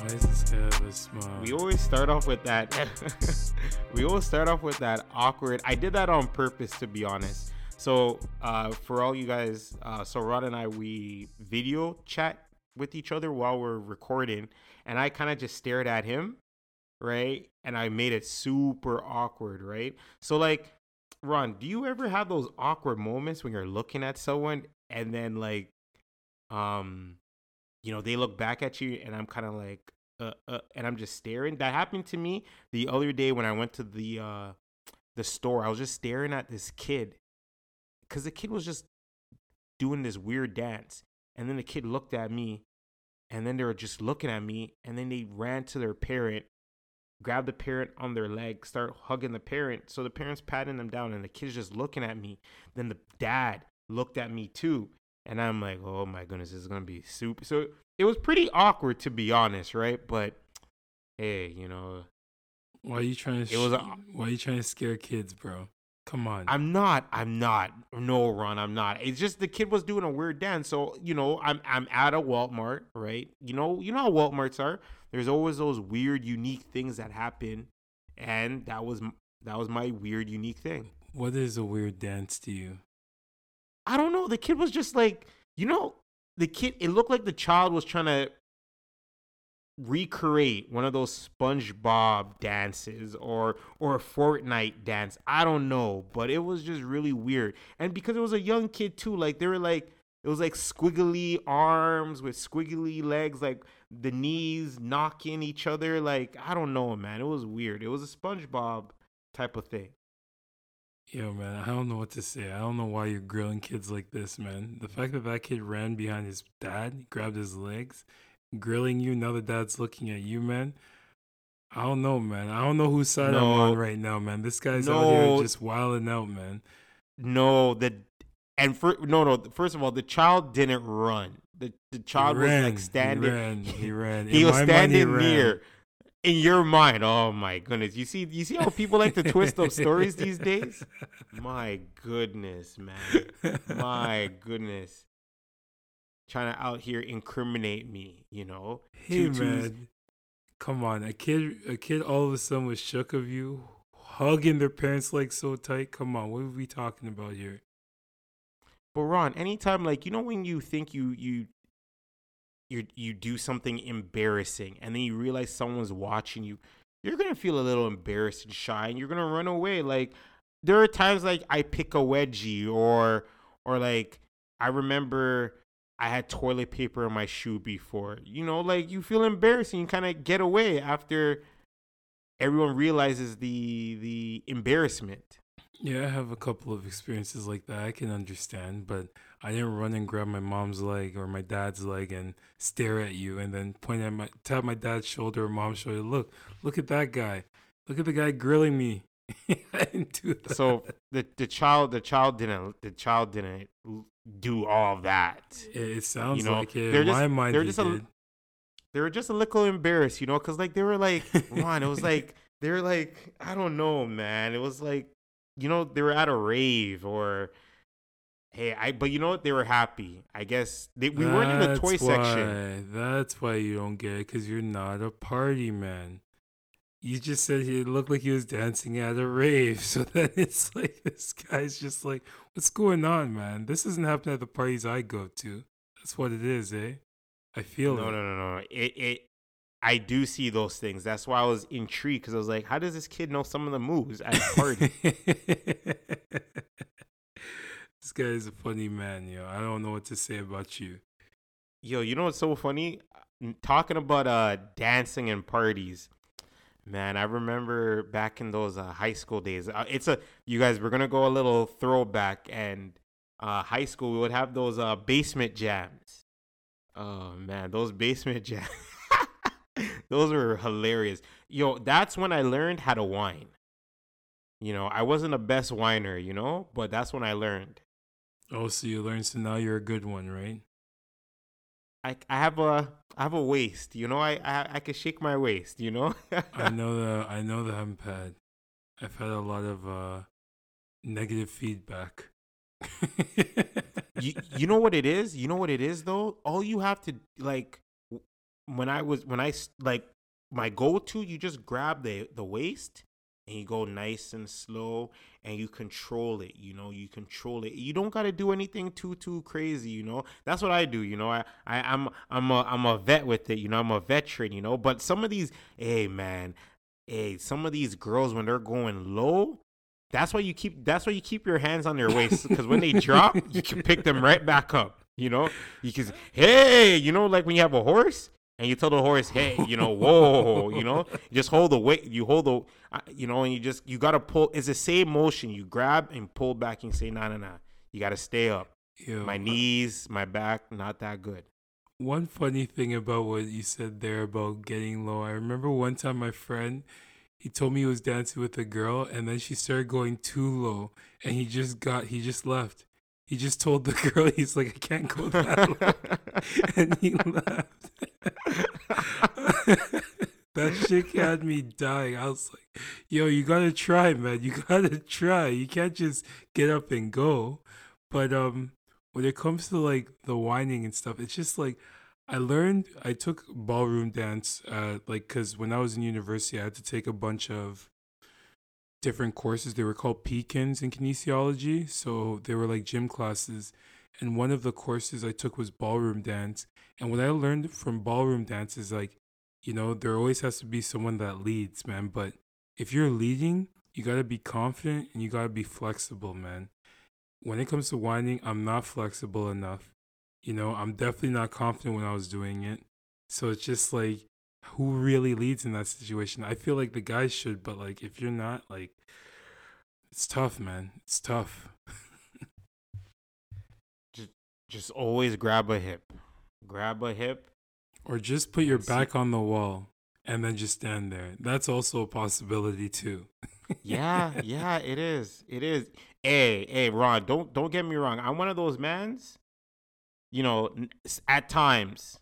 Why is this guy? We always start off with that. we always start off with that awkward. I did that on purpose, to be honest. So, uh, for all you guys, uh, so Rod and I, we video chat with each other while we're recording, and I kind of just stared at him, right? And I made it super awkward, right? So, like, Ron, do you ever have those awkward moments when you're looking at someone and then, like, um, you know, they look back at you, and I'm kind of like, uh, uh, and I'm just staring. That happened to me the other day when I went to the uh, the store. I was just staring at this kid, cause the kid was just doing this weird dance, and then the kid looked at me, and then they were just looking at me, and then they ran to their parent, grabbed the parent on their leg, start hugging the parent. So the parents patting them down, and the kid's just looking at me. Then the dad looked at me too, and I'm like, oh my goodness, this is gonna be super. So it was pretty awkward to be honest, right? But hey, you know, Why are you trying to? It was a- Why are you trying to scare kids, bro? Come on. I'm not. I'm not. No, Ron, I'm not. It's just the kid was doing a weird dance. So you know, I'm I'm at a Walmart, right? You know, you know how Walmarts are. There's always those weird, unique things that happen, and that was that was my weird, unique thing. what is a weird dance to you? I don't know. The kid was just like, you know, the kid. It looked like the child was trying to recreate one of those SpongeBob dances or or a Fortnite dance. I don't know, but it was just really weird. And because it was a young kid too, like they were like it was like squiggly arms with squiggly legs, like the knees knocking each other. Like I don't know, man. It was weird. It was a SpongeBob type of thing. Yo, man, I don't know what to say. I don't know why you're grilling kids like this, man. The fact that that kid ran behind his dad, grabbed his legs, grilling you. Now the dad's looking at you, man. I don't know, man. I don't know whose side I'm on right now, man. This guy's out here just wilding out, man. No, the and for no no. First of all, the child didn't run. The the child he was ran. like standing. He ran. He ran. He was my mind, he standing ran. near. In your mind, oh my goodness! You see, you see how people like to twist up stories these days. My goodness, man! My goodness! Trying to out here incriminate me, you know? Hey Tutus- man, come on! A kid, a kid, all of a sudden was shook of you, hugging their parents like so tight. Come on, what are we talking about here? But Ron, anytime like you know when you think you you you you do something embarrassing and then you realize someone's watching you, you're gonna feel a little embarrassed and shy and you're gonna run away. Like there are times like I pick a wedgie or or like I remember I had toilet paper in my shoe before. You know, like you feel embarrassed and you kind of get away after everyone realizes the the embarrassment. Yeah, I have a couple of experiences like that. I can understand, but I didn't run and grab my mom's leg or my dad's leg and stare at you and then point at my tap my dad's shoulder or mom's shoulder. Look, look at that guy. Look at the guy grilling me. I didn't do that. so the the child the child didn't the child didn't do all that. it, it sounds know, like it. In just- my mind, they're he just a- did. They were just a little embarrassed, you know, because like they were like, Ron, it was like they were like, I don't know, man. It was like, you know, they were at a rave or. Hey, I but you know what? They were happy. I guess they, we weren't in the toy That's section. why- That's why you don't get it, because you're not a party man. You just said he looked like he was dancing at a rave. So then it's like this guy's just like, what's going on, man? This doesn't happen at the parties I go to. That's what it is, eh? I feel No, it. no, no, no. It, it. I do see those things. That's why I was intrigued because I was like, how does this kid know some of the moves at a party? this guy is a funny man, yo. I don't know what to say about you. Yo, you know what's so funny? Talking about uh dancing and parties. Man, I remember back in those uh, high school days. Uh, it's a you guys. We're gonna go a little throwback and uh, high school. We would have those uh, basement jams. Oh man, those basement jams. those were hilarious. Yo, that's when I learned how to whine. You know, I wasn't the best whiner, you know, but that's when I learned. Oh, so you learned, so now you're a good one, right? I I have a I have a waist, you know. I I, I can shake my waist, you know. I know the I know the pad. I've had a lot of uh negative feedback. you you know what it is? You know what it is though? All you have to like when I was when I s- like my go to, you just grab the the waist and you go nice and slow and you control it you know you control it. You don't got to do anything too too crazy you know? That's what i do you know? I, I i'm i'm a i'm a vet with it you know? I'm a veteran you know? But some of these hey man hey some of these girls when they're going low that's why you keep that's why you keep your hands on their waist because when they drop you can pick them right back up you know? You can hey you know like when you have a horse and you tell the horse, hey, you know, whoa, you know, just hold the weight, you hold the, you know, and you just, you got to pull, it's the same motion. You grab and pull back and say, nah, nah, nah, you got to stay up. Yo, My knees, my back, not that good. One funny thing about what you said there about getting low, I remember one time my friend, he told me he was dancing with a girl and then she started going too low and he just got, he just left. He just told the girl, he's like, I can't go that low. and he left. that shit had me dying. I was like, yo, you gotta try, man. You gotta try. You can't just get up and go. But um when it comes to like the whining and stuff, it's just like I learned I took ballroom dance uh like cuz when I was in university I had to take a bunch of different courses. They were called Pekins in kinesiology, so they were like gym classes. And one of the courses I took was ballroom dance. And what I learned from ballroom dance is like, you know, there always has to be someone that leads, man. But if you're leading, you gotta be confident and you gotta be flexible, man. When it comes to whining, I'm not flexible enough. You know, I'm definitely not confident when I was doing it. So it's just like, who really leads in that situation? I feel like the guys should, but like, if you're not, like, it's tough, man. It's tough. Just just always grab a hip. Grab a hip. Or just put your back on the wall and then just stand there. That's also a possibility too. Yeah, yeah, it is. It is. Hey, hey, Ron, don't don't get me wrong. I'm one of those mans. You know, at times,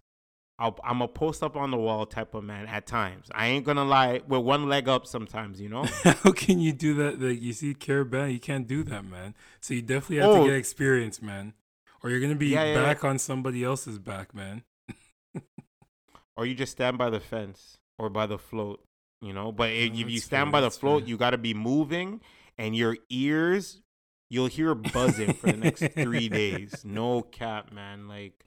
I'll, I'm a post up on the wall type of man. At times, I ain't gonna lie. With one leg up, sometimes, you know. How can you do that? Like you see Carabao, you can't do that, man. So you definitely have Oh. to get experience, man. Or you're gonna be Yeah, yeah, yeah. back on somebody else's back, man. or you just stand by the fence or by the float, you know. But if, if you stand fair, by the float, fair. you got to be moving, and your ears, you'll hear buzzing for the next three days. No cap, man. Like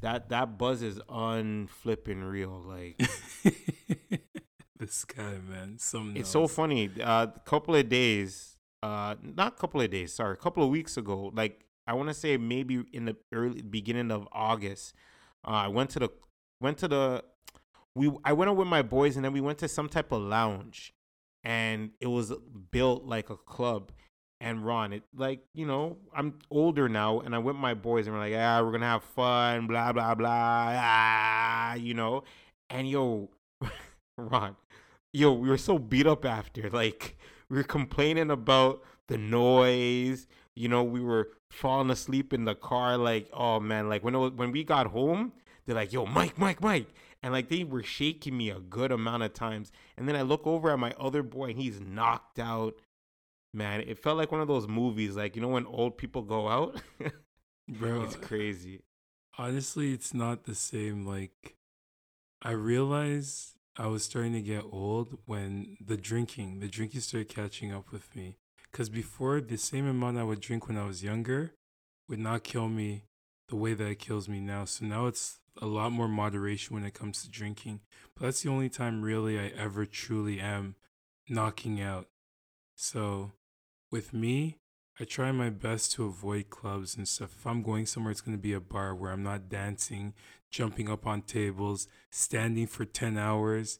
that that buzz is unflipping real. Like this guy, man. Some it's so funny. A uh, couple of days, uh, not couple of days. Sorry, a couple of weeks ago. Like I want to say maybe in the early beginning of August. Uh, I went to the went to the we I went out with my boys and then we went to some type of lounge, and it was built like a club. And Ron, it like you know I'm older now, and I went with my boys and we're like, ah, we're gonna have fun, blah blah blah, ah, you know. And yo, Ron, yo, we were so beat up after. Like we were complaining about the noise. You know, we were falling asleep in the car. Like, oh man, like when was, when we got home, they're like, yo, Mike, Mike, Mike. And like they were shaking me a good amount of times. And then I look over at my other boy and he's knocked out. Man, it felt like one of those movies, like you know when old people go out. bro. it's crazy. Honestly, it's not the same. Like, I realized I was starting to get old when the drinking, the drinking started catching up with me. Because before, the same amount I would drink when I was younger would not kill me the way that it kills me now. So now it's a lot more moderation when it comes to drinking. But that's the only time really I ever truly am knocking out. So with me, I try my best to avoid clubs and stuff. If I'm going somewhere, it's going to be a bar where I'm not dancing, jumping up on tables, standing for 10 hours.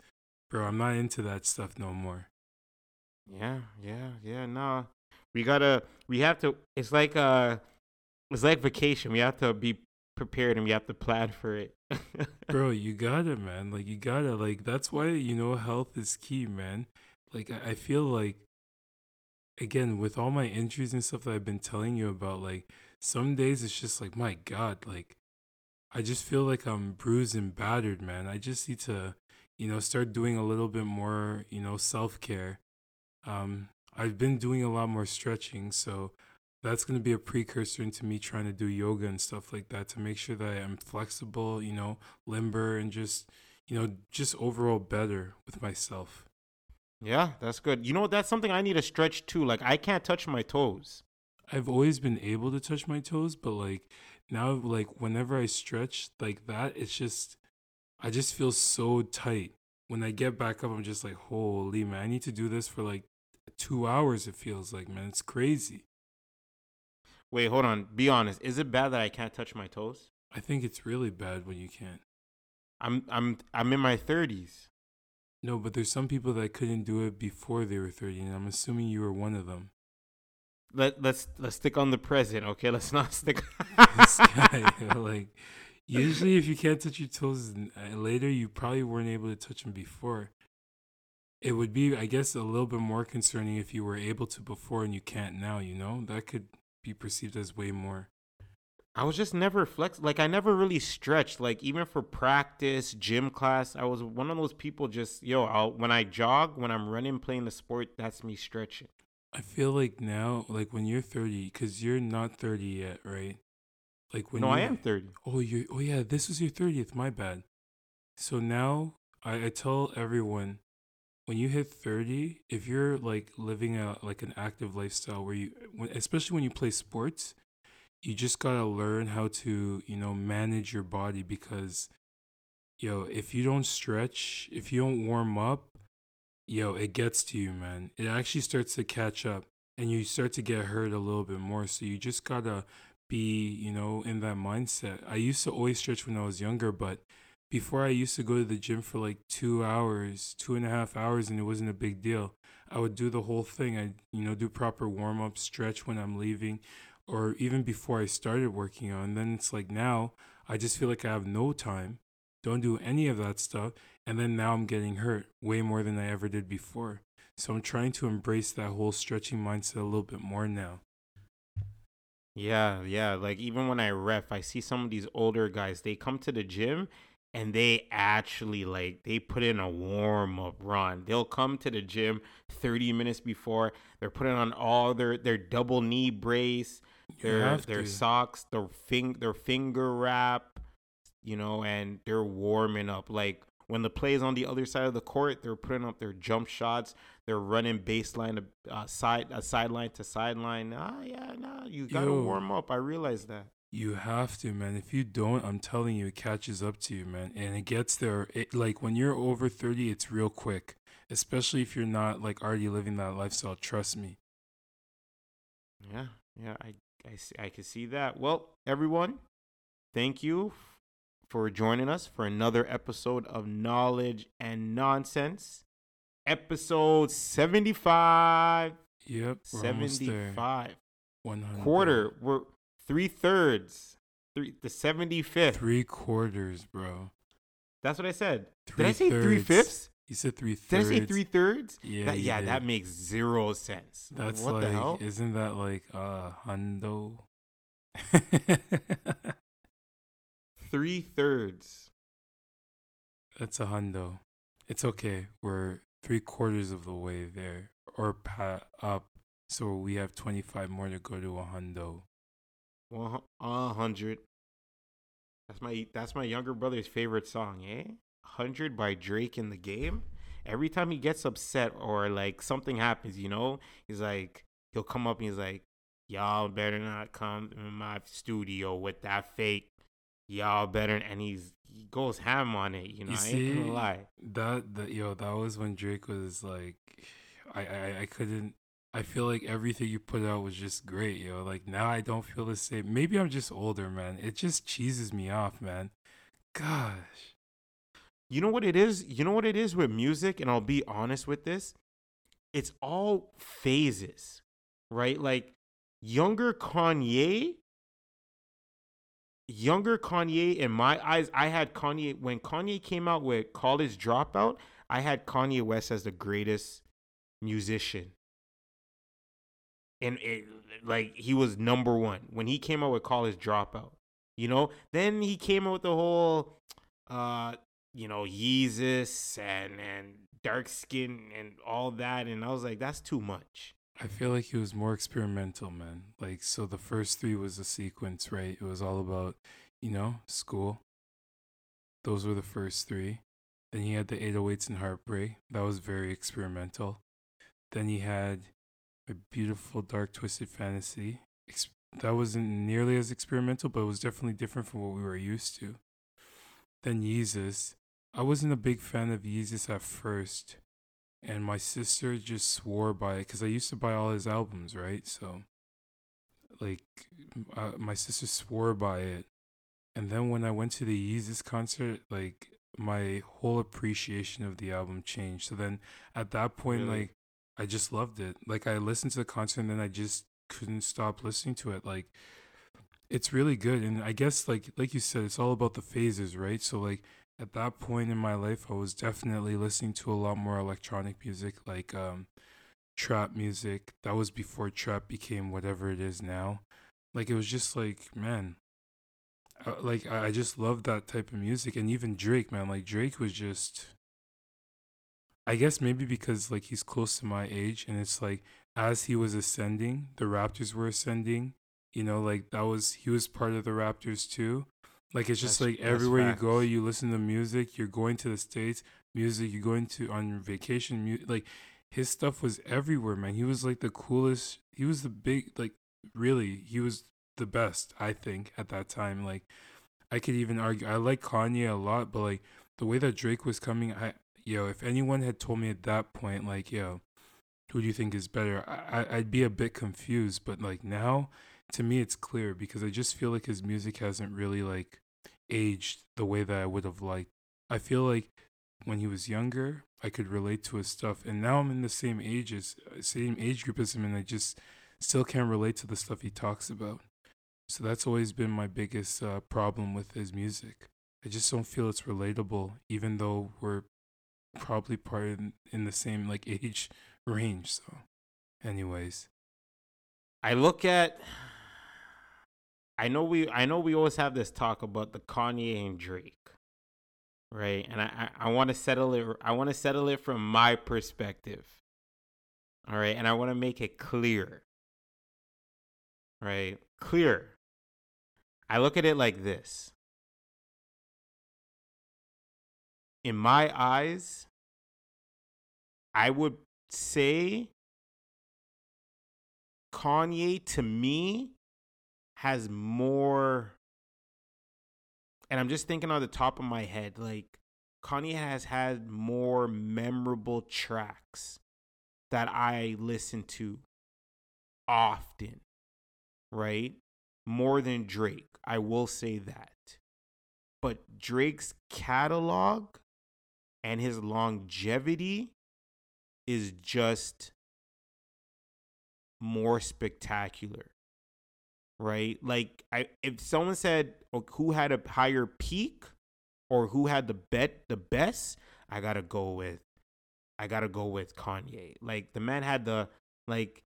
Bro, I'm not into that stuff no more. Yeah, yeah, yeah. No, we gotta. We have to. It's like uh, it's like vacation. We have to be prepared and we have to plan for it. Bro, you gotta, man. Like, you gotta. Like, that's why, you know, health is key, man. Like, I, I feel like, again, with all my injuries and stuff that I've been telling you about, like, some days it's just like, my God, like, I just feel like I'm bruised and battered, man. I just need to, you know, start doing a little bit more, you know, self care. Um, I've been doing a lot more stretching, so that's going to be a precursor into me trying to do yoga and stuff like that to make sure that I'm flexible, you know, limber and just, you know, just overall better with myself. Yeah, that's good. You know, that's something I need to stretch too. Like I can't touch my toes. I've always been able to touch my toes, but like now like whenever I stretch like that, it's just I just feel so tight. When I get back up, I'm just like, holy man, I need to do this for like two hours, it feels like, man. It's crazy. Wait, hold on. Be honest. Is it bad that I can't touch my toes? I think it's really bad when you can't. I'm I'm I'm in my thirties. No, but there's some people that couldn't do it before they were 30, and I'm assuming you were one of them. Let let's let's stick on the present, okay? Let's not stick. this guy, like, usually if you can't touch your toes uh, later, you probably weren't able to touch them before. It would be, I guess, a little bit more concerning if you were able to before and you can't now. You know, that could be perceived as way more. I was just never flex. Like I never really stretched. Like even for practice, gym class, I was one of those people. Just yo, I'll, when I jog, when I'm running, playing the sport, that's me stretching. I feel like now, like when you're 30, because you're not 30 yet, right? Like when no, I am 30. Oh, you. Oh yeah, this was your 30th. My bad. So now I, I tell everyone when you hit 30 if you're like living a like an active lifestyle where you when, especially when you play sports you just got to learn how to you know manage your body because yo if you don't stretch if you don't warm up yo it gets to you man it actually starts to catch up and you start to get hurt a little bit more so you just got to be you know in that mindset i used to always stretch when i was younger but before I used to go to the gym for like two hours, two and a half hours, and it wasn't a big deal. I would do the whole thing. I, you know, do proper warm up, stretch when I'm leaving, or even before I started working on. Then it's like now I just feel like I have no time, don't do any of that stuff, and then now I'm getting hurt way more than I ever did before. So I'm trying to embrace that whole stretching mindset a little bit more now. Yeah, yeah. Like even when I ref, I see some of these older guys, they come to the gym and they actually like they put in a warm up run. They'll come to the gym 30 minutes before. They're putting on all their their double knee brace, their their socks, their fing their finger wrap, you know, and they're warming up. Like when the play is on the other side of the court, they're putting up their jump shots. They're running baseline uh, side uh, sideline to sideline. Ah, yeah, nah, you gotta Yo, warm up. I realize that. You have to, man. If you don't, I'm telling you, it catches up to you, man. And it gets there. It, like when you're over 30, it's real quick, especially if you're not like already living that lifestyle. Trust me. Yeah, yeah, I, I, see, I can see that. Well, everyone, thank you for joining us for another episode of Knowledge and Nonsense. Episode 75. Yep. 75. 100. Quarter. We're three thirds, three the seventy fifth, three quarters, bro. That's what I said. Three did I say three fifths? You said three thirds. Did I say three thirds? Yeah, that, yeah, did. that makes zero sense. That's what like, the hell? Isn't that like uh hundo? three thirds. That's a hundo. It's okay. We're three quarters of the way there, or pa- up. So we have twenty five more to go to a hundo. One hundred. That's my that's my younger brother's favorite song, eh? Hundred by Drake in the game. Every time he gets upset or like something happens, you know, he's like he'll come up and he's like, Y'all better not come in my studio with that fake y'all better and he's he goes ham on it, you know. You I see, ain't gonna lie. That that yo, that was when Drake was like I, I I couldn't I feel like everything you put out was just great, yo. Like now I don't feel the same. Maybe I'm just older, man. It just cheeses me off, man. Gosh. You know what it is? You know what it is with music, and I'll be honest with this. It's all phases, right? Like younger Kanye, younger Kanye, in my eyes, I had Kanye when Kanye came out with College Dropout. I had Kanye West as the greatest musician and it, like he was number one when he came out with college dropout you know then he came out with the whole uh you know yeezus and and dark skin and all that and i was like that's too much I feel like he was more experimental, man. Like, so the first three was a sequence, right? It was all about, you know, school. Those were the first three. Then he had the 808s and Heartbreak. That was very experimental. Then he had a beautiful, dark, twisted fantasy. That wasn't nearly as experimental, but it was definitely different from what we were used to. Then Yeezus. I wasn't a big fan of Yeezus at first and my sister just swore by it because I used to buy all his albums, right? So, like, uh, my sister swore by it, and then when I went to the Yeezus concert, like, my whole appreciation of the album changed. So then, at that point, really? like, I just loved it. Like, I listened to the concert, and then I just couldn't stop listening to it. Like, it's really good, and I guess, like, like you said, it's all about the phases, right? So, like at that point in my life, I was definitely listening to a lot more electronic music, like um, trap music. That was before trap became whatever it is now. Like it was just like, man, uh, like I just loved that type of music, and even Drake, man. Like Drake was just, I guess maybe because like he's close to my age, and it's like as he was ascending, the Raptors were ascending. You know, like that was he was part of the Raptors too. Like it's just that's, like everywhere you go, you listen to music. You're going to the states, music. You're going to on vacation, mu- like his stuff was everywhere, man. He was like the coolest. He was the big, like really, he was the best. I think at that time, like I could even argue. I like Kanye a lot, but like the way that Drake was coming, I yo, if anyone had told me at that point, like yo, who do you think is better? I I'd be a bit confused, but like now to me it's clear because I just feel like his music hasn't really like aged the way that I would have liked. I feel like when he was younger, I could relate to his stuff, and now I'm in the same age as same age group as him, and I just still can't relate to the stuff he talks about. So that's always been my biggest uh, problem with his music. I just don't feel it's relatable, even though we're probably part in, in the same like age range. So, anyways, I look at I know we I know we always have this talk about the Kanye and Drake. Right? And I I, I want to settle it I want to settle it from my perspective. All right? And I want to make it clear. Right? Clear. I look at it like this. In my eyes, I would say Kanye to me has more and I'm just thinking on the top of my head, like Kanye has had more memorable tracks that I listen to often, right? More than Drake. I will say that. But Drake's catalog and his longevity is just more spectacular right? Like I if someone said oh, who had a higher peak or who had the bet the best, I gotta go with I gotta go with Kanye. Like the man had the like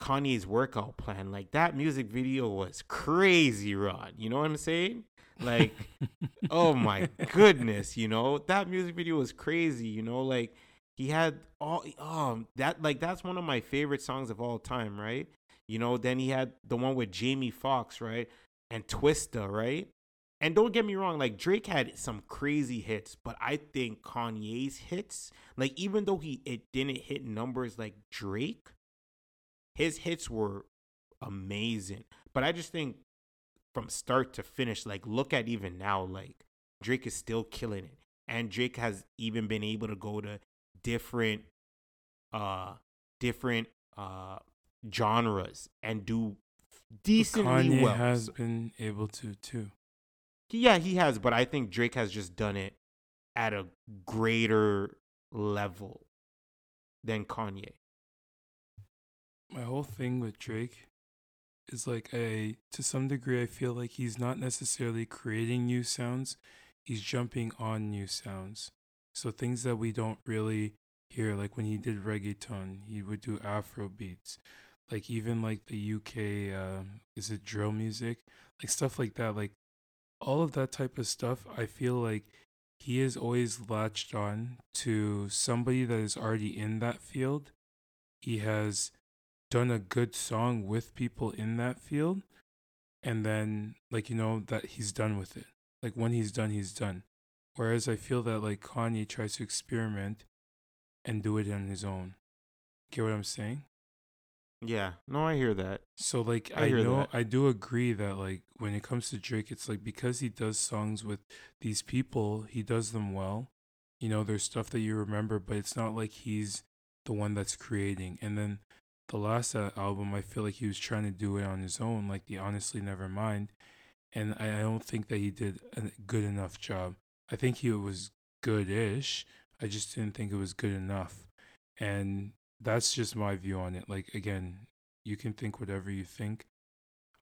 Kanye's workout plan. Like that music video was crazy, Rod. You know what I'm saying? Like, oh my goodness, you know that music video was crazy. You know, like he had all um that like that's one of my favorite songs of all time, right? You know, then he had the one with Jamie Foxx, right? And Twista, right? And don't get me wrong, like Drake had some crazy hits, but I think Kanye's hits, like even though he it didn't hit numbers like Drake, his hits were amazing. But I just think from start to finish, like look at even now, like Drake is still killing it. And Drake has even been able to go to different uh different uh genres and do decently Kanye well. has been able to too. Yeah, he has, but I think Drake has just done it at a greater level than Kanye. My whole thing with Drake is like I to some degree I feel like he's not necessarily creating new sounds, he's jumping on new sounds. So things that we don't really hear like when he did reggaeton, he would do afro beats like even like the UK uh, is it drill music like stuff like that like all of that type of stuff I feel like he is always latched on to somebody that is already in that field he has done a good song with people in that field and then like you know that he's done with it. Like when he's done, he's done. Whereas I feel that like Kanye tries to experiment and do it on his own. Get what I'm saying? Yeah, no, I hear that. So like I I, know that. I do agree that like when it comes to Drake, it's like because he does songs with these people, he does them well. You know, there's stuff that you remember, but it's not like he's the one that's creating. And then the last uh, album, I feel like he was trying to do it on his own, like the Honestly Nevermind, and I, I don't think that he did a good enough job. I think he was good-ish. I just didn't think it was good enough, and that's just my view on it. Like again, you can think whatever you think.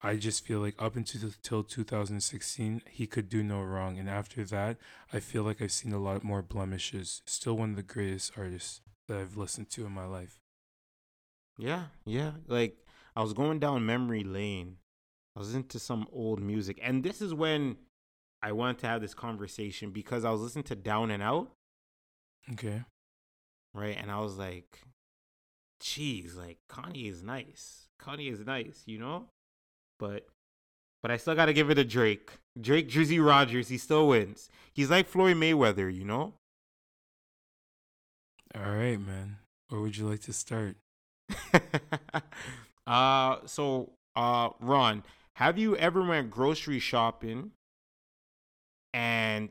I just feel like up until till 2016, he could do no wrong, and after that, I feel like I've seen a lot more blemishes. Still one of the greatest artists that I've listened to in my life. Yeah, yeah. Like I was going down memory lane. I was into some old music, and this is when I wanted to have this conversation because I was listening to Down and Out, Okay. right? And I was like, "Geez, like Kanye is nice. Kanye is nice, you know." But, but I still got to give it to Drake. Drake, Drizzy Rogers, he still wins. He's like Floyd Mayweather, you know. All right, man. Where would you like to start? uh so uh Ron, have you ever went grocery shopping and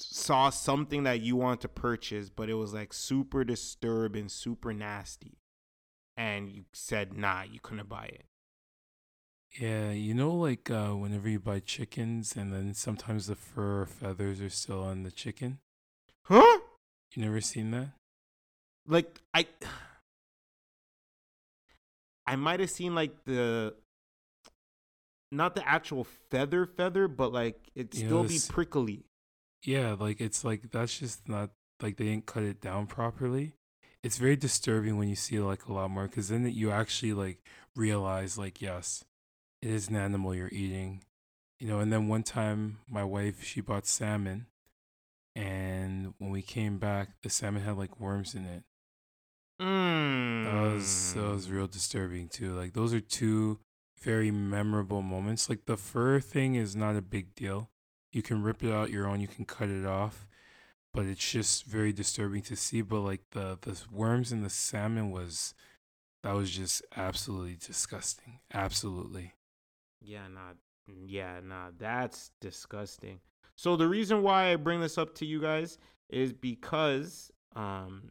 saw something that you want to purchase but it was like super disturbing, super nasty and you said nah, you couldn't buy it. Yeah, you know, like uh, whenever you buy chickens and then sometimes the fur or feathers are still on the chicken. Huh? You never seen that? Like I I might have seen like the not the actual feather feather, but like it You know, still be prickly. Yeah, like it's like that's just not like they didn't cut it down properly. It's very disturbing when you see like a lot more because then you actually like realize like yes, it is an animal you're eating, you know. And then one time my wife she bought salmon, and when we came back, the salmon had like worms in it. Mm. That was that was real disturbing too. Like those are two very memorable moments. Like the fur thing is not a big deal. You can rip it out your own, you can cut it off, but it's just very disturbing to see. But like the the worms in the salmon was that was just absolutely disgusting. Absolutely. Yeah, nah. Yeah, nah. That's disgusting. So the reason why I bring this up to you guys is because um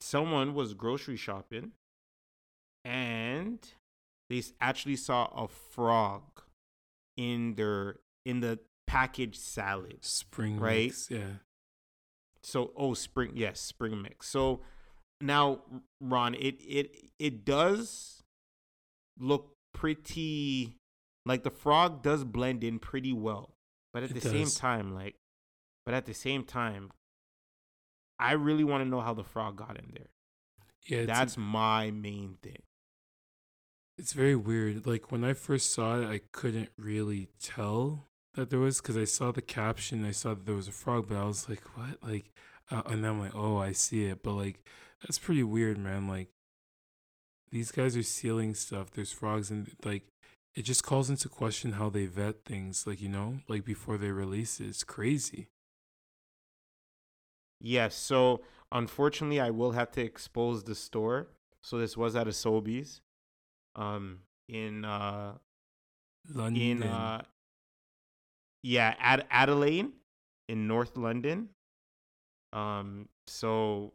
someone was grocery shopping and they actually saw a frog in their in the packaged salad. Spring Right. mix, yeah. So oh spring yes, spring mix. So now Ron, it it it does look pretty like the frog does blend in pretty well. But at It the same time, like but at the same time, I really want to know how the frog got in there. Yeah, That's my main thing. it's very weird. Like when I first saw it, I couldn't really tell that there was because I saw the caption, I saw that there was a frog, but I was like, what? Like, uh, and then I'm like, oh, I see it. But like, that's pretty weird, man. Like, these guys are sealing stuff. There's frogs, and like, it just calls into question how they vet things. Like, you know, like before they release it. It's crazy. Yes, so unfortunately I will have to expose the store. So this was at a Sobeys. Um in uh London. in uh yeah Ad- adelaide in north london. Um so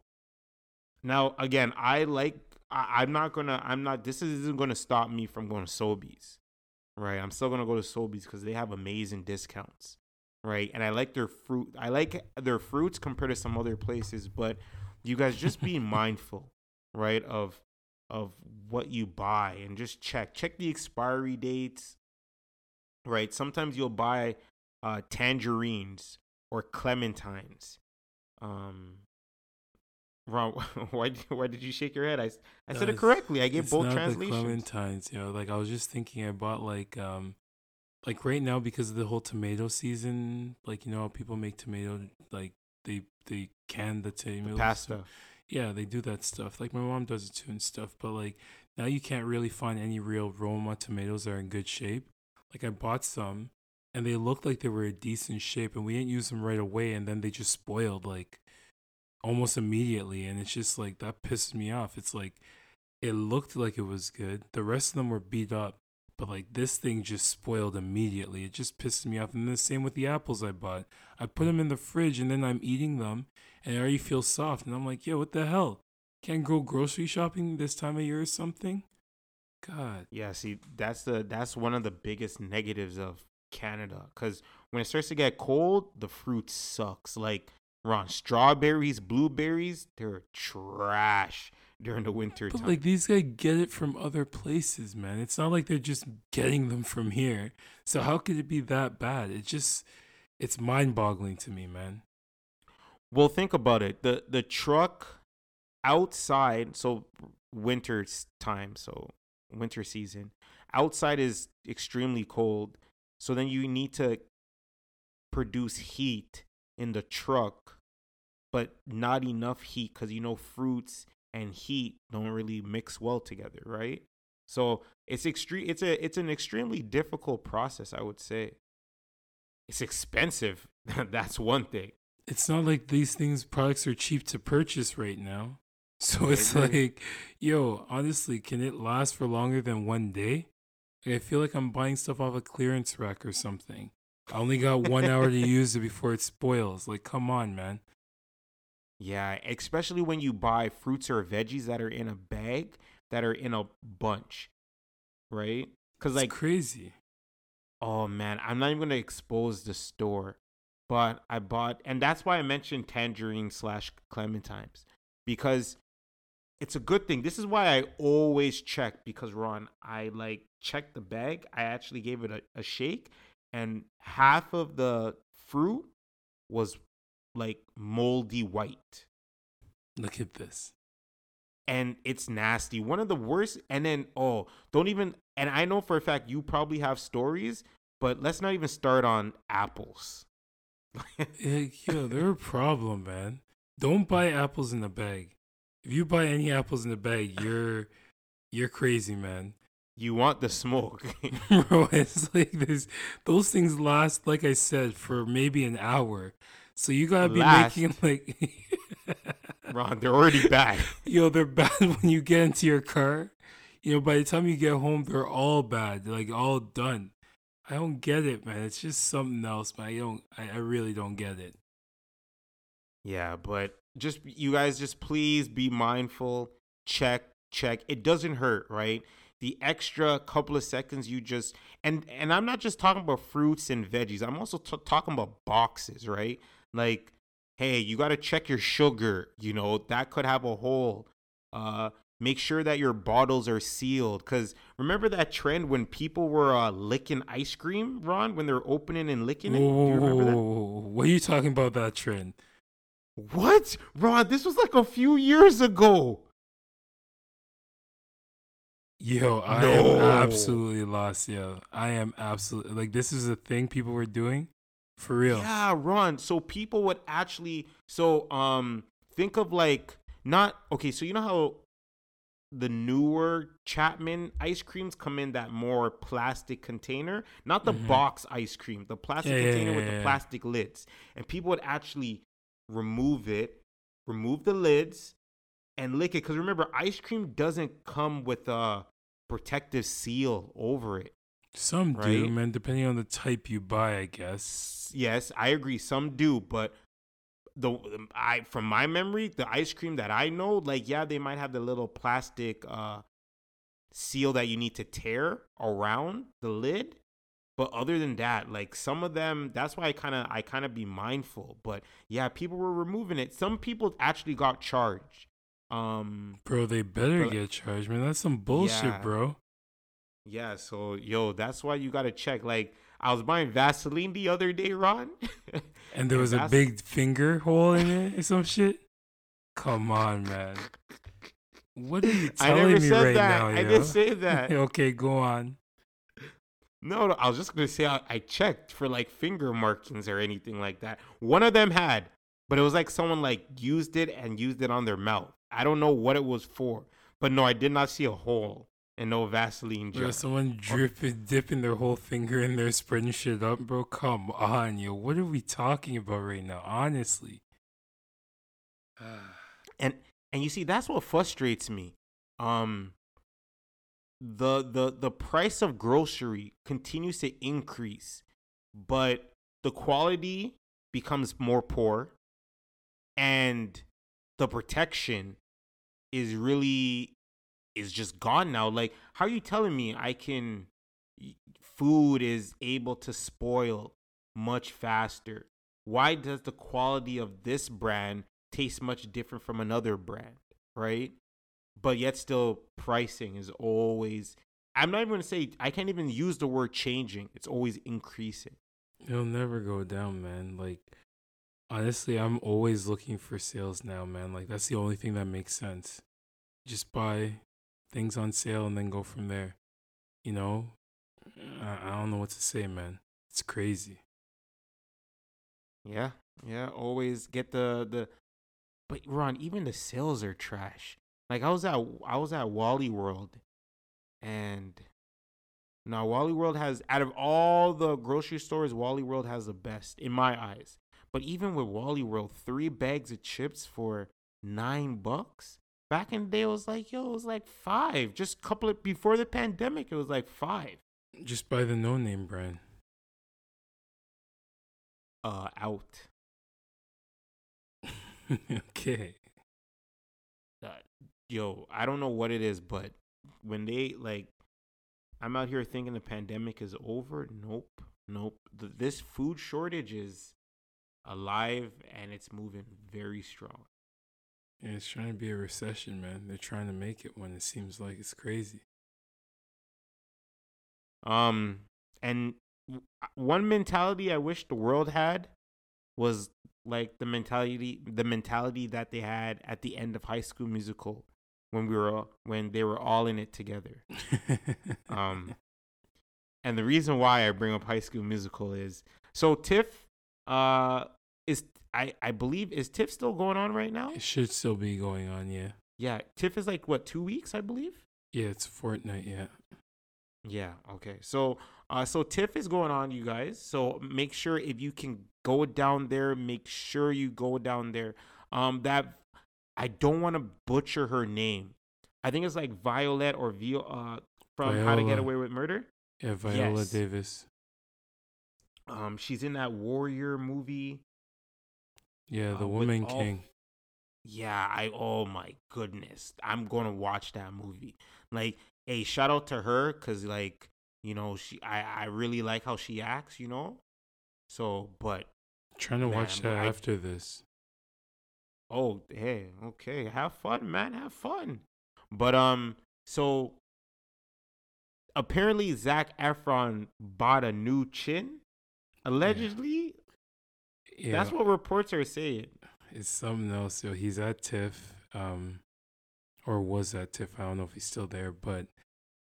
now again i like I, i'm not gonna i'm not this isn't gonna stop me from going to sobeys right? I'm still gonna go to sobeys because they have amazing discounts right? And i like their fruit i like their fruits compared to some other places but you guys just be mindful right of of what you buy and just check check the expiry dates right? Sometimes you'll buy uh, tangerines or clementines. Um, Ron, why why did you shake your head? I No, said it correctly. I gave both not translations. The clementines, you know, like I was just thinking, I bought like um, like right now because of the whole tomato season. Like you know, how people make tomato like they they can the The tomatoes. pasta. yeah, they do that stuff. Like my mom does it too and stuff. But like now you can't really find any real Roma tomatoes that are in good shape. Like I bought some and they looked like they were in decent shape and we didn't use them right away and then they just spoiled like almost immediately and it's just like that pissed me off. It's like it looked like it was good. The rest of them were beat up but like this thing just spoiled immediately. It just pissed me off. And the same with the apples I bought. I put them in the fridge and then I'm eating them and I already feel soft. And I'm like, yo, what the hell? Can't go grocery shopping this time of year or something? God. Yeah, see, that's the that's one of the biggest negatives of Canada because when it starts to get cold, the fruit sucks. Like Ron, strawberries, blueberries, they're trash during the winter But time. like these guys get it from other places, man. It's not like they're just getting them from here. So how could it be that bad? It just it's mind-boggling to me, man. Well, think about it. The the truck outside, so winter time, so winter season, outside is extremely cold. So then you need to produce heat in the truck, but not enough heat because you know fruits and heat don't really mix well together, right? So it's extreme. It's a it's an extremely difficult process, I would say. It's expensive. That's one thing. It's not like these things products are cheap to purchase right now. So it's like, yo, honestly, can it last for longer than one day? Like, I feel like I'm buying stuff off a clearance rack or something. I only got one hour to use it before it spoils. Like, come on, man. Yeah, especially when you buy fruits or veggies that are in a bag that are in a bunch, right? Because like, crazy. oh man, I'm not even gonna expose the store, but I bought, and that's why I mentioned tangerine slash clementines because it's a good thing. This is why I always check because Ron, I like checked the bag. I actually gave it a, a shake, and half of the fruit was like moldy white. Look at this. and it's nasty. One of the worst. And then oh, don't even. And I know for a fact you probably have stories, but let's not even start on apples. Eh, yo, they're a problem, man. Don't buy apples in a bag. If you buy any apples in a bag, you're you're crazy, man. you want the smoke. Bro, it's like this. Those things last, like I said, for maybe an hour. So you gotta be Last. making like, Ron, they're already bad. yo, they're bad when you get into your car. You know, by the time you get home, they're all bad. They're like all done. I don't get it, man. It's just something else, man. I don't. I, I really don't get it. Yeah, but just you guys just please be mindful. Check, check. It doesn't hurt, right? The extra couple of seconds you just and and I'm not just talking about fruits and veggies. I'm also t- talking about boxes, right? Like, hey, you got to check your sugar. You know that could have a hole. Uh, make sure that your bottles are sealed. Cause remember that trend when people were uh, licking ice cream, Ron, when they're opening and licking it. Do you remember that? Whoa, what are you talking about that trend? What? Ron, this was like a few years ago. Yo, I No. am absolutely lost. Yo, I am absolutely like this is a thing people were doing, for real. Yeah, Ron. So people would actually so um think of like not okay, so you know how the newer Chapman ice creams come in that more plastic container, not the Mhm. box ice cream, the plastic Yeah, container yeah, with yeah, the yeah. plastic lids. And people would actually remove it, remove the lids and lick it cuz remember ice cream doesn't come with a protective seal over it. Some do, Right? man. Depending on the type you buy, I guess. Yes, I agree. Some do, but the I from my memory, the ice cream that I know, like yeah, they might have the little plastic uh seal that you need to tear around the lid. But other than that, like some of them, that's why I kind of I kind of be mindful. But yeah, people were removing it. Some people actually got charged. Um Bro, they better But- get charged, man. That's some bullshit, Yeah. bro. yeah, so yo, that's why you got to check like I was buying Vaseline the other day, Ron. And there was a Vas- big finger hole in it or some shit. Come on, man. What are you I telling me right that. now, I yo? didn't say that. okay, go on. No, no, I was just gonna say I, I checked for like finger markings or anything like that. One of them had, but it was like someone like used it and used it on their mouth. I don't know what it was for, but no, I did not see a hole and no Vaseline Bro, someone dripping, dipping their whole finger in there, spreading shit up, bro. Come on, yo. What are we talking about right now? Honestly. and and you see that's what frustrates me um the the the price of grocery continues to increase but the quality becomes more poor and the protection is really is just gone now like how are you telling me i can food is able to spoil much faster why does the quality of this brand taste much different from another brand, right? But yet still pricing is always I'm not even gonna say I can't even use the word changing. It's always increasing. It'll never go down, man. Like honestly, I'm always looking for sales now, man. Like that's the only thing that makes sense. Just buy things on sale and then go from there. You know? I, I don't know what to say, man. It's crazy. Yeah, yeah. Always get the the. But Ron, even the sales are trash. Like I was at I was at Wally World, and now Wally World has out of all the grocery stores, Wally World has the best in my eyes. But even with Wally World, three bags of chips for nine bucks. Back in the day, it was like yo, it was like five. Just couple of before the pandemic, it was like five. Just buy the no name brand. Uh, out. okay. Yo, I don't know what it is, but when they like, I'm out here thinking the pandemic is over. Nope, nope. The, this food shortage is alive and it's moving very strong. Yeah, it's trying to be a recession, man. They're trying to make it when it seems like it's crazy. Um, and w- one mentality I wish the world had was like the mentality the mentality that they had at the end of High School Musical when we were when they were all in it together. Um, and the reason why I bring up High School Musical is so Tiff, uh, is I I believe is Tiff still going on right now? it should still be going on, yeah. Yeah, Tiff is like what two weeks I believe. Yeah, it's fortnight, yeah. Yeah. Okay. So, uh, so TIFF is going on, you guys. So make sure if you can go down there, make sure you go down there. Um, that I don't want to butcher her name. I think it's like Violet or Vio, uh, from How to Get Away with Murder. Yeah, Viola Yes. Davis. Um, she's in that Warrior movie. Yeah, Uh, the with Woman all- King. Yeah, I oh my goodness. I'm gonna watch that movie. Like, hey, shout out to her because like, you know, she I, I really like how she acts, you know? So but Trying to watch that I- after this. Oh hey, okay, have fun, man, have fun. But um so apparently Zac Efron bought a new chin. Allegedly. Yeah, That's what reports are saying. it's something else. So he's at TIFF, um, or was at TIFF. I don't know if he's still there, but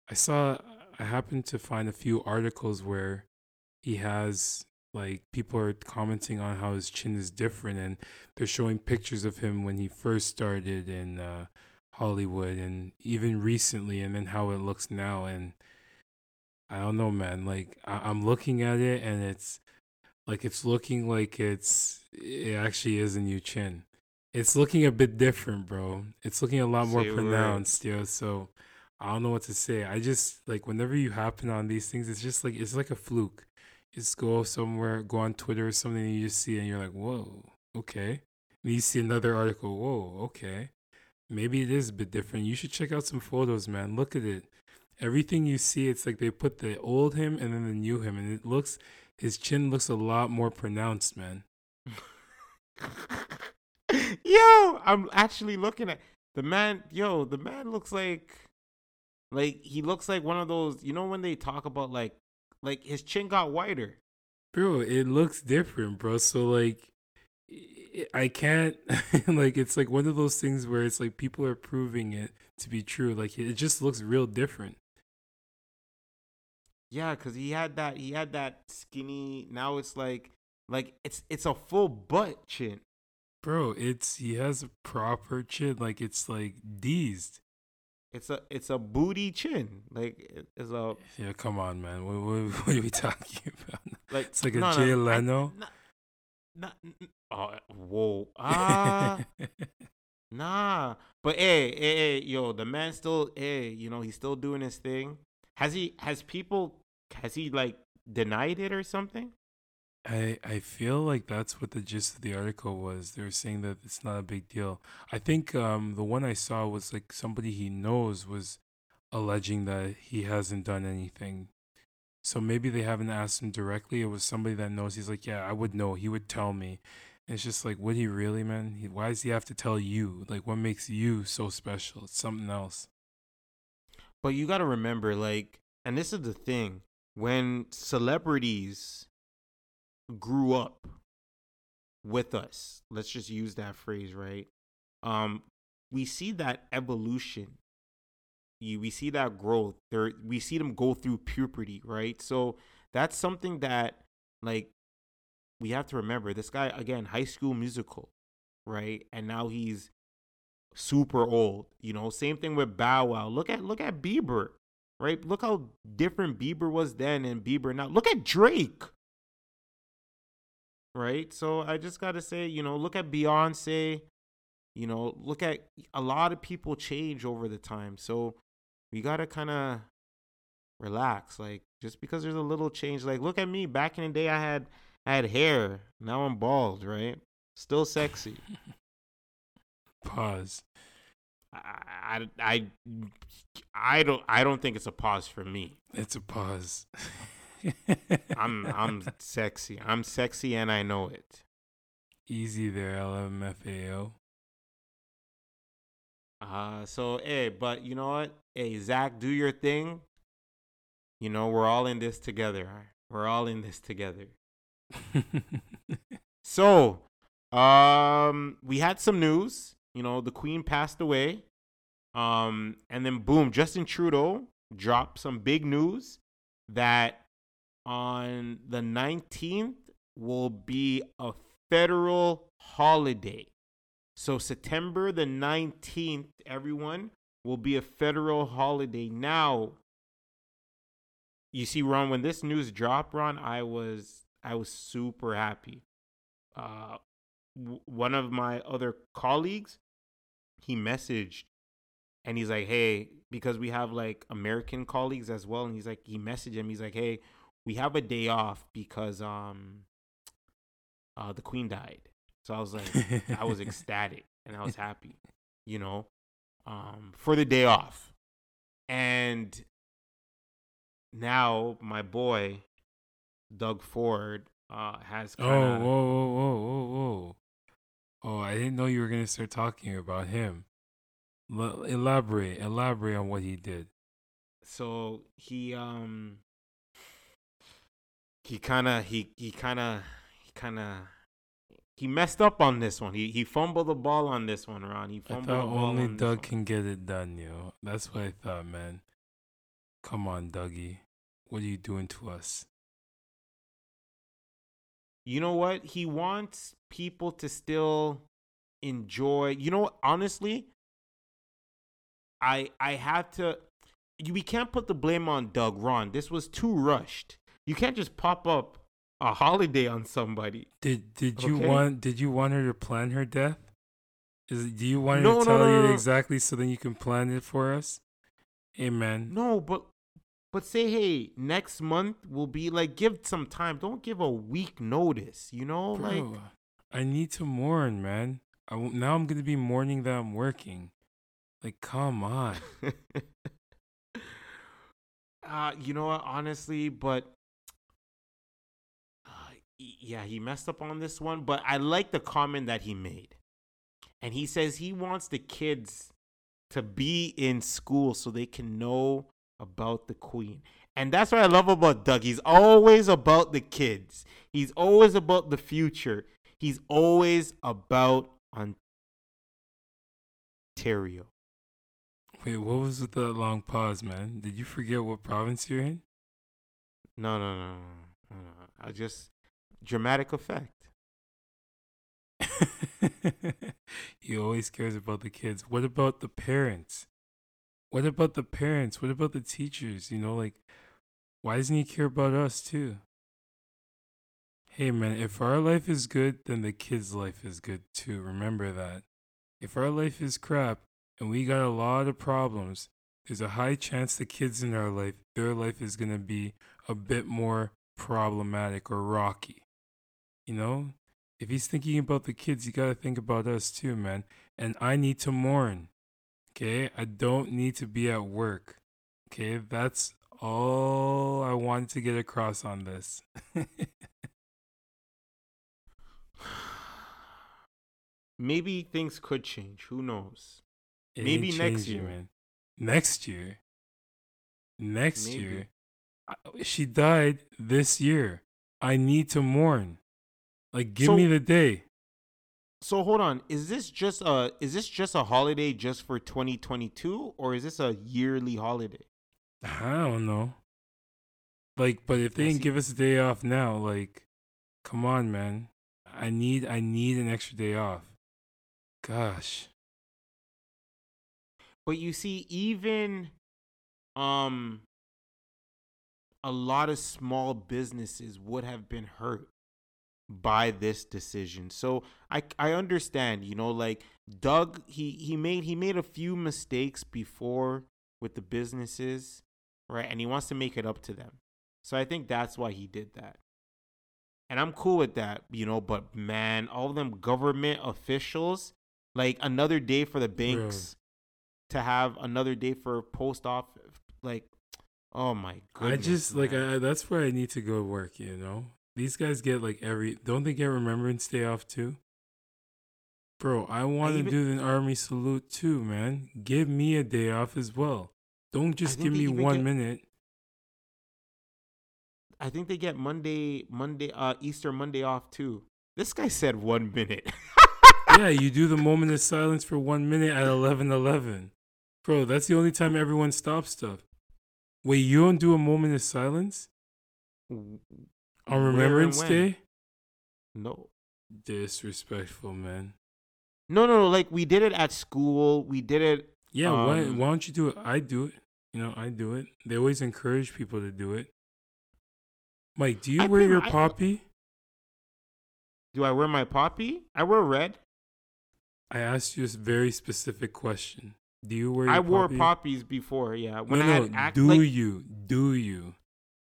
I saw. I happened to find a few articles where he has like people are commenting on how his chin is different, and they're showing pictures of him when he first started in uh, Hollywood, and even recently, and then how it looks now. And I don't know, man. Like I- I'm looking at it, and it's like it's looking like it's it actually is a new chin. It's looking a bit different, bro. It's looking a lot more pronounced, yeah So I don't know what to say. I just like whenever you happen on these things, it's just like it's like a fluke. Just go somewhere, go on Twitter or something, and you just see, and you're like, whoa, okay. And you see another article, whoa, okay. Maybe it is a bit different. You should check out some photos, man. Look at it. Everything you see, it's like they put the old him and then the new him, and it looks his chin looks a lot more pronounced, man. yo, I'm actually looking at the man. Yo, the man looks like, like he looks like one of those. You know when they talk about like, like his chin got wider. Bro, it looks different, bro. So like I- can't like it's like one of those things where it's like people are proving it to be true. Like it just looks real different. Yeah, cause he had that. He had that skinny. Now it's like, like it's it's a full butt chin. Bro, it's he has a proper chin, like it's like deezed. It's a it's a booty chin. Like it's a Yeah, come on, man. What, what, what are we talking about? like It's like a no, no, Jay I- Leno. not- not- oh, whoa. Ah. Nah, but hey, hey, hey, yo, the man still, hey, you know, he's still doing his thing. Has he? Has people? Has he like denied it or something? I I feel like that's what the gist of the article was. They were saying that it's not a big deal. I think um the one I saw was like somebody he knows was alleging that he hasn't done anything. So maybe they haven't asked him directly. It was somebody that knows. He's like, yeah, I would know. He would tell me. It's just like, would he really, man? He, why does he have to tell you? Like, what makes you so special? It's something else. But you got to remember, like, and this is the thing: when celebrities grew up with us, let's just use that phrase, right? Um, we see that evolution. You, we see that growth. There, we see them go through puberty, right? So that's something that, like, we have to remember. This guy again, High School Musical, right? And now he's super old. You know, same thing with Bow Wow. Look at look at Bieber, right? Look how different Bieber was then and Bieber now. Look at Drake. Right? So I just gotta say, you know, look at Beyonce. You know, look at a lot of people change over the time. So we gotta kinda relax. Like just because there's a little change, like look at me. Back in the day I had I had hair. Now I'm bald, right? Still sexy. Pause. I, I, I, I don't, I don't think it's a pause for me. It's a pause. I'm, I'm sexy. I'm sexy, and I know it. Easy there, LMFAO. Uh, so hey, but you know what? Hey, Zac, do your thing. You know, we're all in this together. We're all in this together. So, um, we had some news. You know, the Queen passed away. Um, and then boom, Justin Trudeau dropped some big news that on the 19th will be a federal holiday. So September the 19th, everyone, will be a federal holiday. Now, you see, Ron, when this news dropped, Ron, I was I was super happy. Uh, w- one of my other colleagues, he messaged, and he's like, "Hey, because we have like American colleagues as well," and he's like, he messaged him. He's like, "Hey, we have a day off because um, uh, the Queen died." So I was like, I was ecstatic and I was happy, you know, um, for the day off. And now my boy, Doug Ford, uh, has Oh, kind whoa, whoa, whoa, whoa, whoa. Oh, I didn't know you were going to start talking about him. L- elaborate, elaborate on what he did. so he um he kind of he he kind of he kind of he messed up on this one. He he fumbled the ball on this one, Ron. He fumbled I thought the ball only on Doug can get it done, yo. That's what I thought, man. Come on, Dougie. What are you doing to us? you know what? He wants people to still enjoy. You know, what? honestly, I I have to. you- We can't put the blame on Doug. Ron, this was too rushed. You can't just pop up a holiday on somebody. Did did you Okay. want did you want her to plan her death? Is do you want her No, to tell no, you no, no. exactly so then you can plan it for us? Amen. No, but but say hey, next month will be like give some time. Don't give a week notice. You know, Bro, like I need to mourn, man. I w- now I'm gonna be mourning that I'm working. Like, come on. uh, you know what? Honestly, but yeah, he messed up on this one. But I like the comment that he made, and he says he wants the kids to be in school so they can know about the queen. And that's what I love about Doug. He's always about the kids. He's always about the future. He's always about Ontario. Wait, what was with that long pause, man? Did you forget what province you're in? No, no, no, no, no, no. I just dramatic effect. he always cares about the kids. What about the parents? What about the parents? What about the teachers? You know, like, why doesn't he care about us too? Hey man, if our life is good, then the kids' life is good too. Remember that. If our life is crap and we got a lot of problems, there's a high chance the kids in our life, their life is going to be a bit more problematic or rocky. You know, if he's thinking about the kids, you got to think about us too, man. And I need to mourn. Okay? I don't need to be at work. Okay? That's all I wanted to get across on this. Maybe things could change. Who knows? It Maybe next year. man. Next year. Next Maybe. year. I- She died this year. I need to mourn. Like, give So- me the day. So hold on. Is this just a is this just a holiday just for 2022 or is this a yearly holiday? I don't know. Like, but if they didn't give us a day off now, like, come on, man. I need, I need an extra day off. Gosh. But you see even um a lot of small businesses would have been hurt by this decision. So I I understand, you know, like Doug he he made he made a few mistakes before with the businesses, right? And he wants to make it up to them. So I think that's why he did that. And I'm cool with that, you know, but man, all them government officials, like another day for the banks to have another day for post office, like, oh my I goodness. just, like. I, that's where I need to go work, you know? These guys get, like, every, don't they get Remembrance Day off too? Bro, I want to even- do the Army salute too, man. Give me a day off as well. Don't just give me one get- minute. I think they get Monday, Monday, uh, Easter Monday off too. This guy said one minute. yeah, you do the moment of silence for one minute at eleven eleven, bro. That's the only time everyone stops stuff. Wait, you don't do a moment of silence on Remembrance? Day? No. Disrespectful, man. No, no, no. Like we did it at school. We did it. Yeah, why? Um, Why don't you do it? I do it. You know, I do it. They always encourage people to do it. Mike, do you I wear think your I- poppy? Do I wear my poppy? I wear red. I asked you a very specific question. Do you wear? Your I wore poppy? poppies before. Yeah. When no, I had no. act, do like, you? Do you?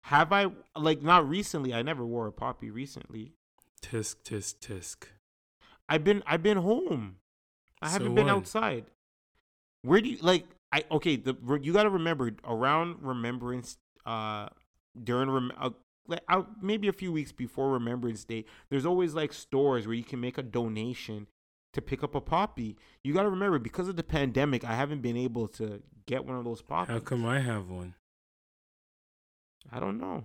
Have I like not recently? I never wore a poppy recently. Tisk tisk tisk. I've been I've been home. I So haven't been outside. Where do you like? I okay. The you got to remember around Remembrance, uh, during rem, uh, like, out maybe a few weeks before Remembrance Day. There's always like stores where you can make a donation to pick up a poppy. You got to remember because of the pandemic, I haven't been able to get one of those poppies. How come I have one? I don't know.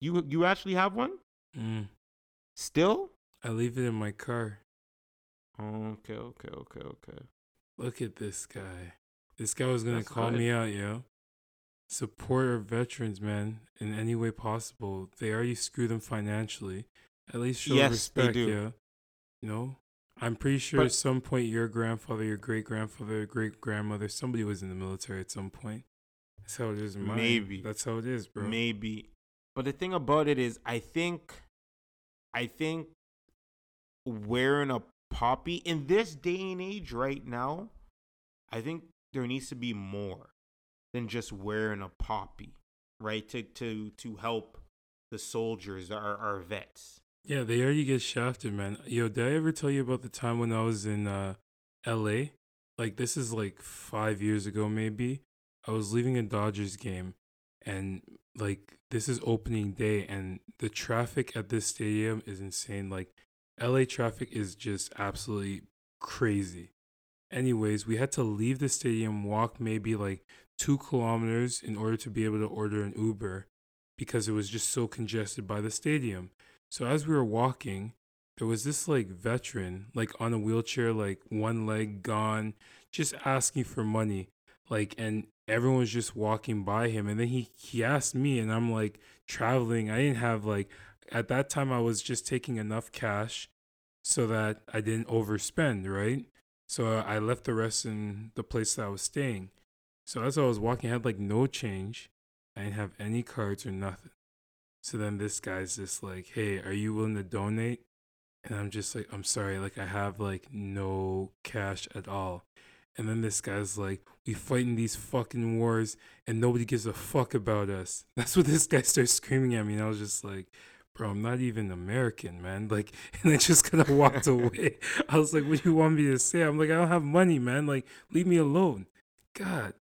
You you actually have one Mm, still? I leave it in my car. Okay, okay, okay, okay. Look at this guy. This guy was gonna That's call good. me out, yo. Support our veterans, man, in any way possible. They already screw them financially. At least show Yes, they respect, do. yo. You know, I'm pretty sure But- at some point your grandfather, your great grandfather, great grandmother, somebody was in the military at some point. That's how it is mine. Maybe. That's how it is, bro. Maybe. But the thing about it is I think I think wearing a poppy in this day and age right now, I think there needs to be more than just wearing a poppy, right? To to to help the soldiers, our our vets. Yeah, they already get shafted, man. Yo, did I ever tell you about the time when I was in uh, LA? Like, this is like five years ago, maybe. I was leaving a Dodgers game, and like, this is opening day, and the traffic at this stadium is insane. Like, LA traffic is just absolutely crazy. Anyways, we had to leave the stadium, walk maybe like two kilometers in order to be able to order an Uber because it was just so congested by the stadium. So as we were walking, there was this like veteran, like on a wheelchair, like one leg gone, just asking for money. Like and everyone was just walking by him. And then he he asked me and I'm like traveling. I didn't have like at that time I was just taking enough cash so that I didn't overspend, right? So I left the rest in the place that I was staying. So as I was walking, I had like no change. I didn't have any cards or nothing. So then this guy's just like, hey, are you willing to donate? And I'm just like, I'm sorry, like I have like no cash at all. And then this guy's like, we fighting these fucking wars and nobody gives a fuck about us. That's what this guy starts screaming at me. And I was just like, bro, I'm not even American, man. Like, and I just kind of walked away. I was like, what do you want me to say? I'm like, I don't have money, man. Like, leave me alone. God,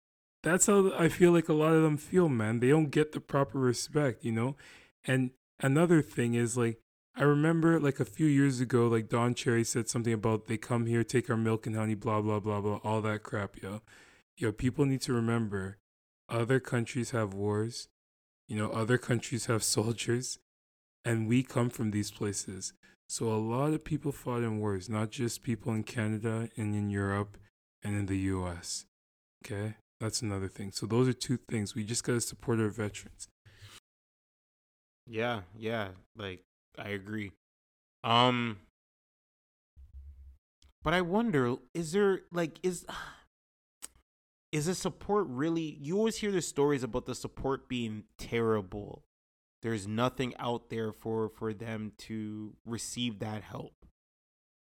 that's how I feel like a lot of them feel, man. They don't get the proper respect, you know? And another thing is like, I remember like a few years ago, like Don Cherry said something about they come here, take our milk and honey, blah, blah, blah, blah, all that crap, yo. Yo, people need to remember other countries have wars, you know, other countries have soldiers, and we come from these places. So a lot of people fought in wars, not just people in Canada and in Europe and in the US. Okay? That's another thing. So those are two things. We just got to support our veterans. Yeah, yeah, like I agree. Um but I wonder is there like is is the support really you always hear the stories about the support being terrible. There's nothing out there for for them to receive that help.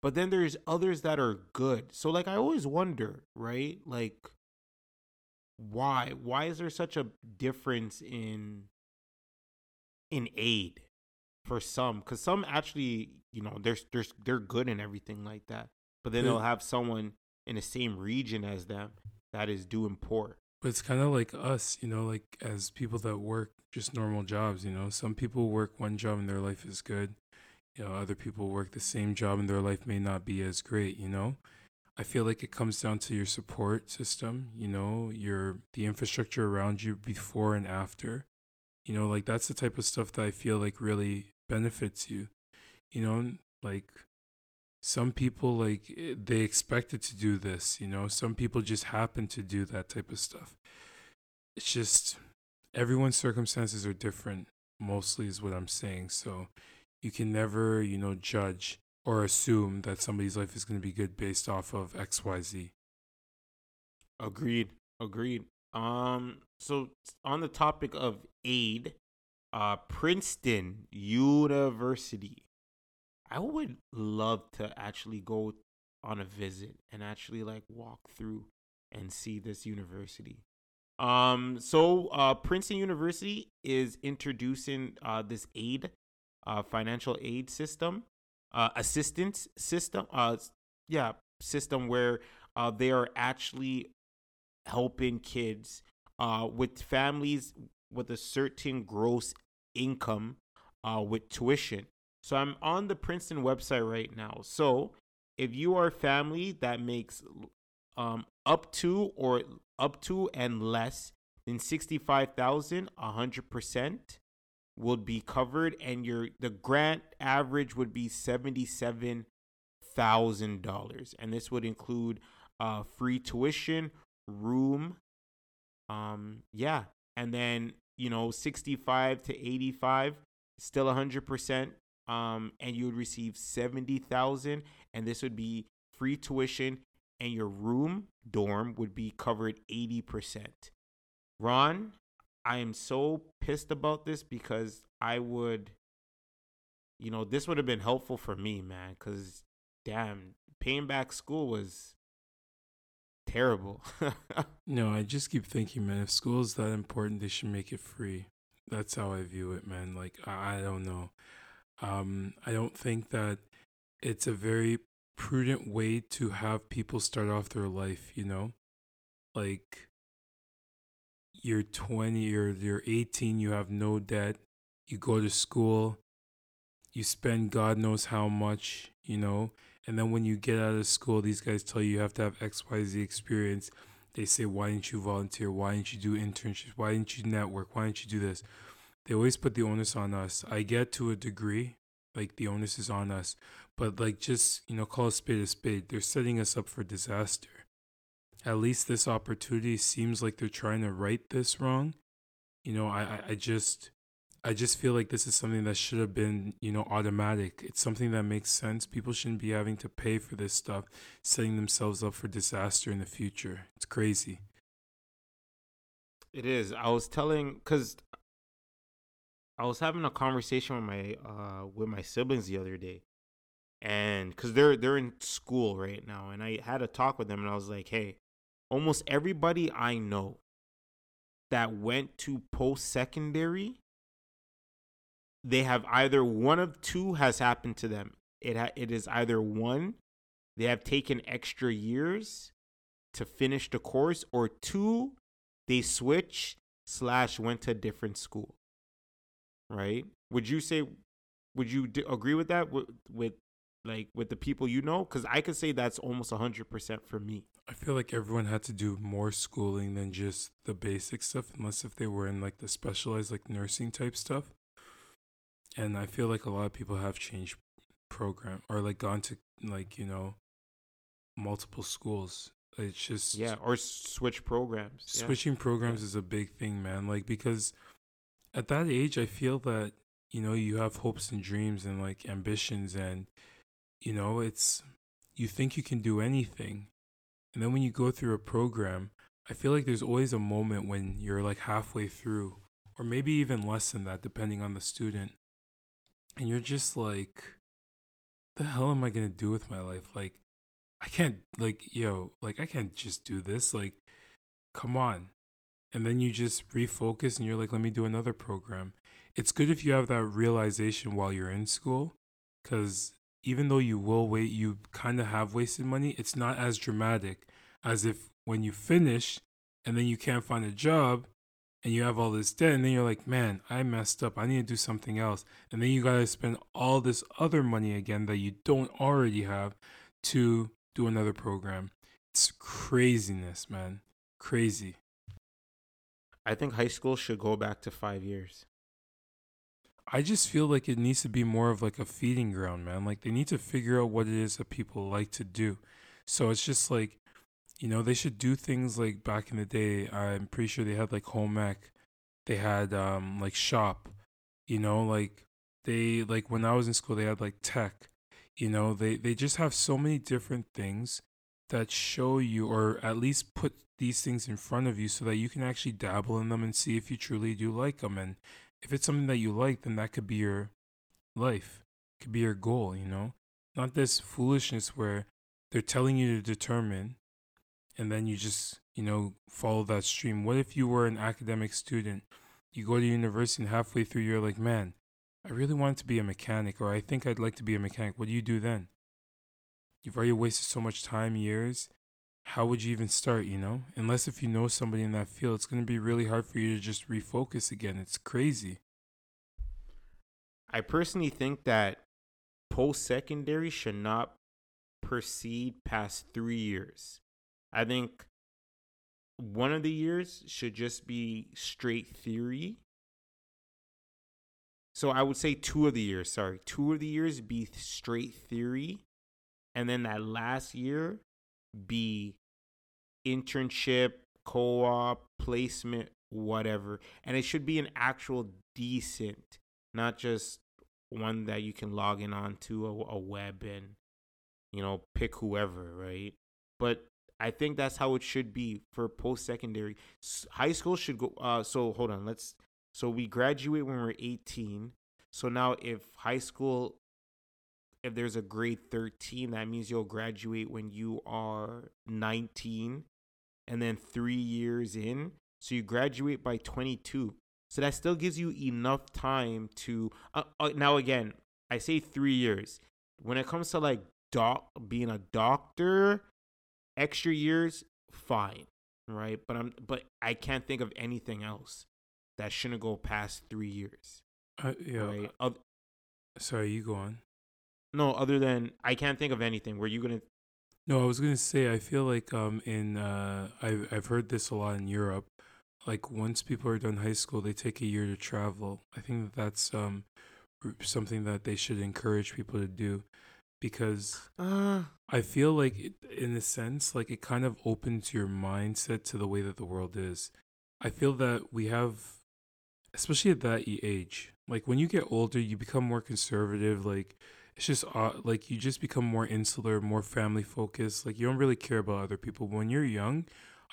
But then there's others that are good. So like I always wonder, right? Like why why is there such a difference in in aid for some because some actually you know they're, they're they're good and everything like that but then they'll have someone in the same region as them that is doing poor but it's kind of like us you know like as people that work just normal jobs you know? Some people work one job and their life is good. You know other people work the same job and their life may not be as great you know? I feel like it comes down to your support system you know? Your the infrastructure around you before and after. You know, like that's the type of stuff that I feel like really benefits you. You know, like some people like eh, they expected to do this, you know, some people just happen to do that type of stuff. It's just everyone's circumstances are different, mostly is what I'm saying. So you can never, you know, judge or assume that somebody's life is going to be good based off of XYZ. Agreed. Agreed. Um so on the topic of aid, uh, Princeton University. I would love to actually go on a visit and actually like walk through and see this university. Um, so uh, Princeton University is introducing uh, this aid, uh, financial aid system, uh, assistance system, uh, yeah, system where uh, they are actually helping kids with families with a certain gross income with tuition. So I'm on the Princeton website right now. So if you are a family that makes um, up to or up to and less than 65,000, 100% would be covered and your the grant average would be $77,000 and this would include uh, free tuition, room, um, yeah, and then you know 65 to 85, still 100 percent. Um, and you would receive 70,000, and this would be free tuition, and your room dorm would be covered 80%. Ron, I am so pissed about this because I would, you know, this would have been helpful for me, man. Because, damn, paying back school was terrible. no, I just keep thinking, man, if school is that important, they should make it free. That's how I view it, man. Like, I, I don't know. Um, I don't think that it's a very prudent way to have people start off their life, you know? Like, you're 20 or you're 18, you have no debt, you go to school, you spend God knows how much, you know? And then when you get out of school, these guys tell you you have to have XYZ experience. They say, why didn't you volunteer? Why didn't you do internships? Why didn't you network? Why didn't you do this? They always put the onus on us. I get to a degree, like the onus is on us. But like just, you know, call a spade a spade. They're setting us up for disaster. At least this opportunity seems like they're trying to right this wrong. You know, I, I just I just feel like this is something that should have been, you know, automatic. It's something that makes sense. People shouldn't be having to pay for this stuff, setting themselves up for disaster in the future. It's crazy. It is. I was telling because I was having a conversation with my uh with my siblings the other day, and because they're they're in school right now, and I had a talk with them, and I was like, hey, almost everybody I know that went to post secondary, they have either one of two has happened to them. It ha- it is either one, they have taken extra years to finish the course, or two, they switch slash went to a different school. Right? Would you say? Would you d- agree with that? With, with like with the people you know? Because I could say that's almost hundred percent for me. I feel like everyone had to do more schooling than just the basic stuff, unless if they were in like the specialized like nursing type stuff. And I feel like a lot of people have changed program or like gone to like you know multiple schools. It's just Yeah, or switch programs. Yeah. switching programs is a big thing, man. Like because at that age, I feel that you know you have hopes and dreams and like ambitions, and you know it's you think you can do anything, and then when you go through a program, I feel like there's always a moment when you're like halfway through, or maybe even less than that, depending on the student, and you're just like, the hell am I gonna do with my life? Like, I can't like yo, like I can't just do this. Like, come on. And then you just refocus and you're like, let me do another program. It's good if you have that realization while you're in school, because even though you will wait, you kind of have wasted money. It's not as dramatic as if when you finish and then you can't find a job and you have all this debt and then you're like man i messed up i need to do something else and then you gotta spend all this other money again that you don't already have to do another program it's craziness man crazy I think high school should go back to five years. i just feel like it needs to be more of like a feeding ground man. Like they need to figure out what it is that people like to do. So it's just like you know they should do things like back in the day i'm pretty sure they had like home ec. They had um like shop. You know like they like when i was in school they had like tech. You know they they just have so many different things that show you or at least put these things in front of you so that you can actually dabble in them and see if you truly do like them. And if it's something that you like then that could be your life. Could be your goal you know? Not this foolishness where they're telling you to determine and then you just you know follow that stream. What if you were an academic student? You go to university and halfway through you're like man i really want to be a mechanic or i think i'd like to be a mechanic. What do you do then? You've already wasted so much time years how would you even start you know unless if you know somebody in that field it's going to be really hard for you to just refocus again it's crazy I personally think that post secondary should not proceed past three years. I think one of the years should just be straight theory. So I would say two of the years, sorry, two of the years be straight theory. And then that last year be internship, co op, placement, whatever. And it should be an actual decent, not just one that you can log in onto a, a web and, you know, pick whoever, right? But I think that's how it should be for post secondary. High school should go. Uh, so hold on, let's. So we graduate when we're 18. So now, if high school, if there's a grade 13, that means you'll graduate when you are 19, and then three years in. So you graduate by 22. So that still gives you enough time to. Uh, uh, now again, I say three years. When it comes to like doc being a doctor, extra years, fine, right? But I'm but I can't think of anything else that shouldn't go past three years, uh, yeah right? Oth- sorry you go on no, other than I can't think of anything. Were you gonna? No, I was gonna say I feel like um in uh I've I've heard this a lot in Europe. Like once people are done high school, they take a year to travel. I think that that's um something that they should encourage people to do because Uh, I feel like it, in a sense like it kind of opens your mindset to the way that the world is. I feel that we have especially at that age. Like when you get older, you become more conservative. Like it's just uh, like you just become more insular, more family focused. Like you don't really care about other people. When you're young,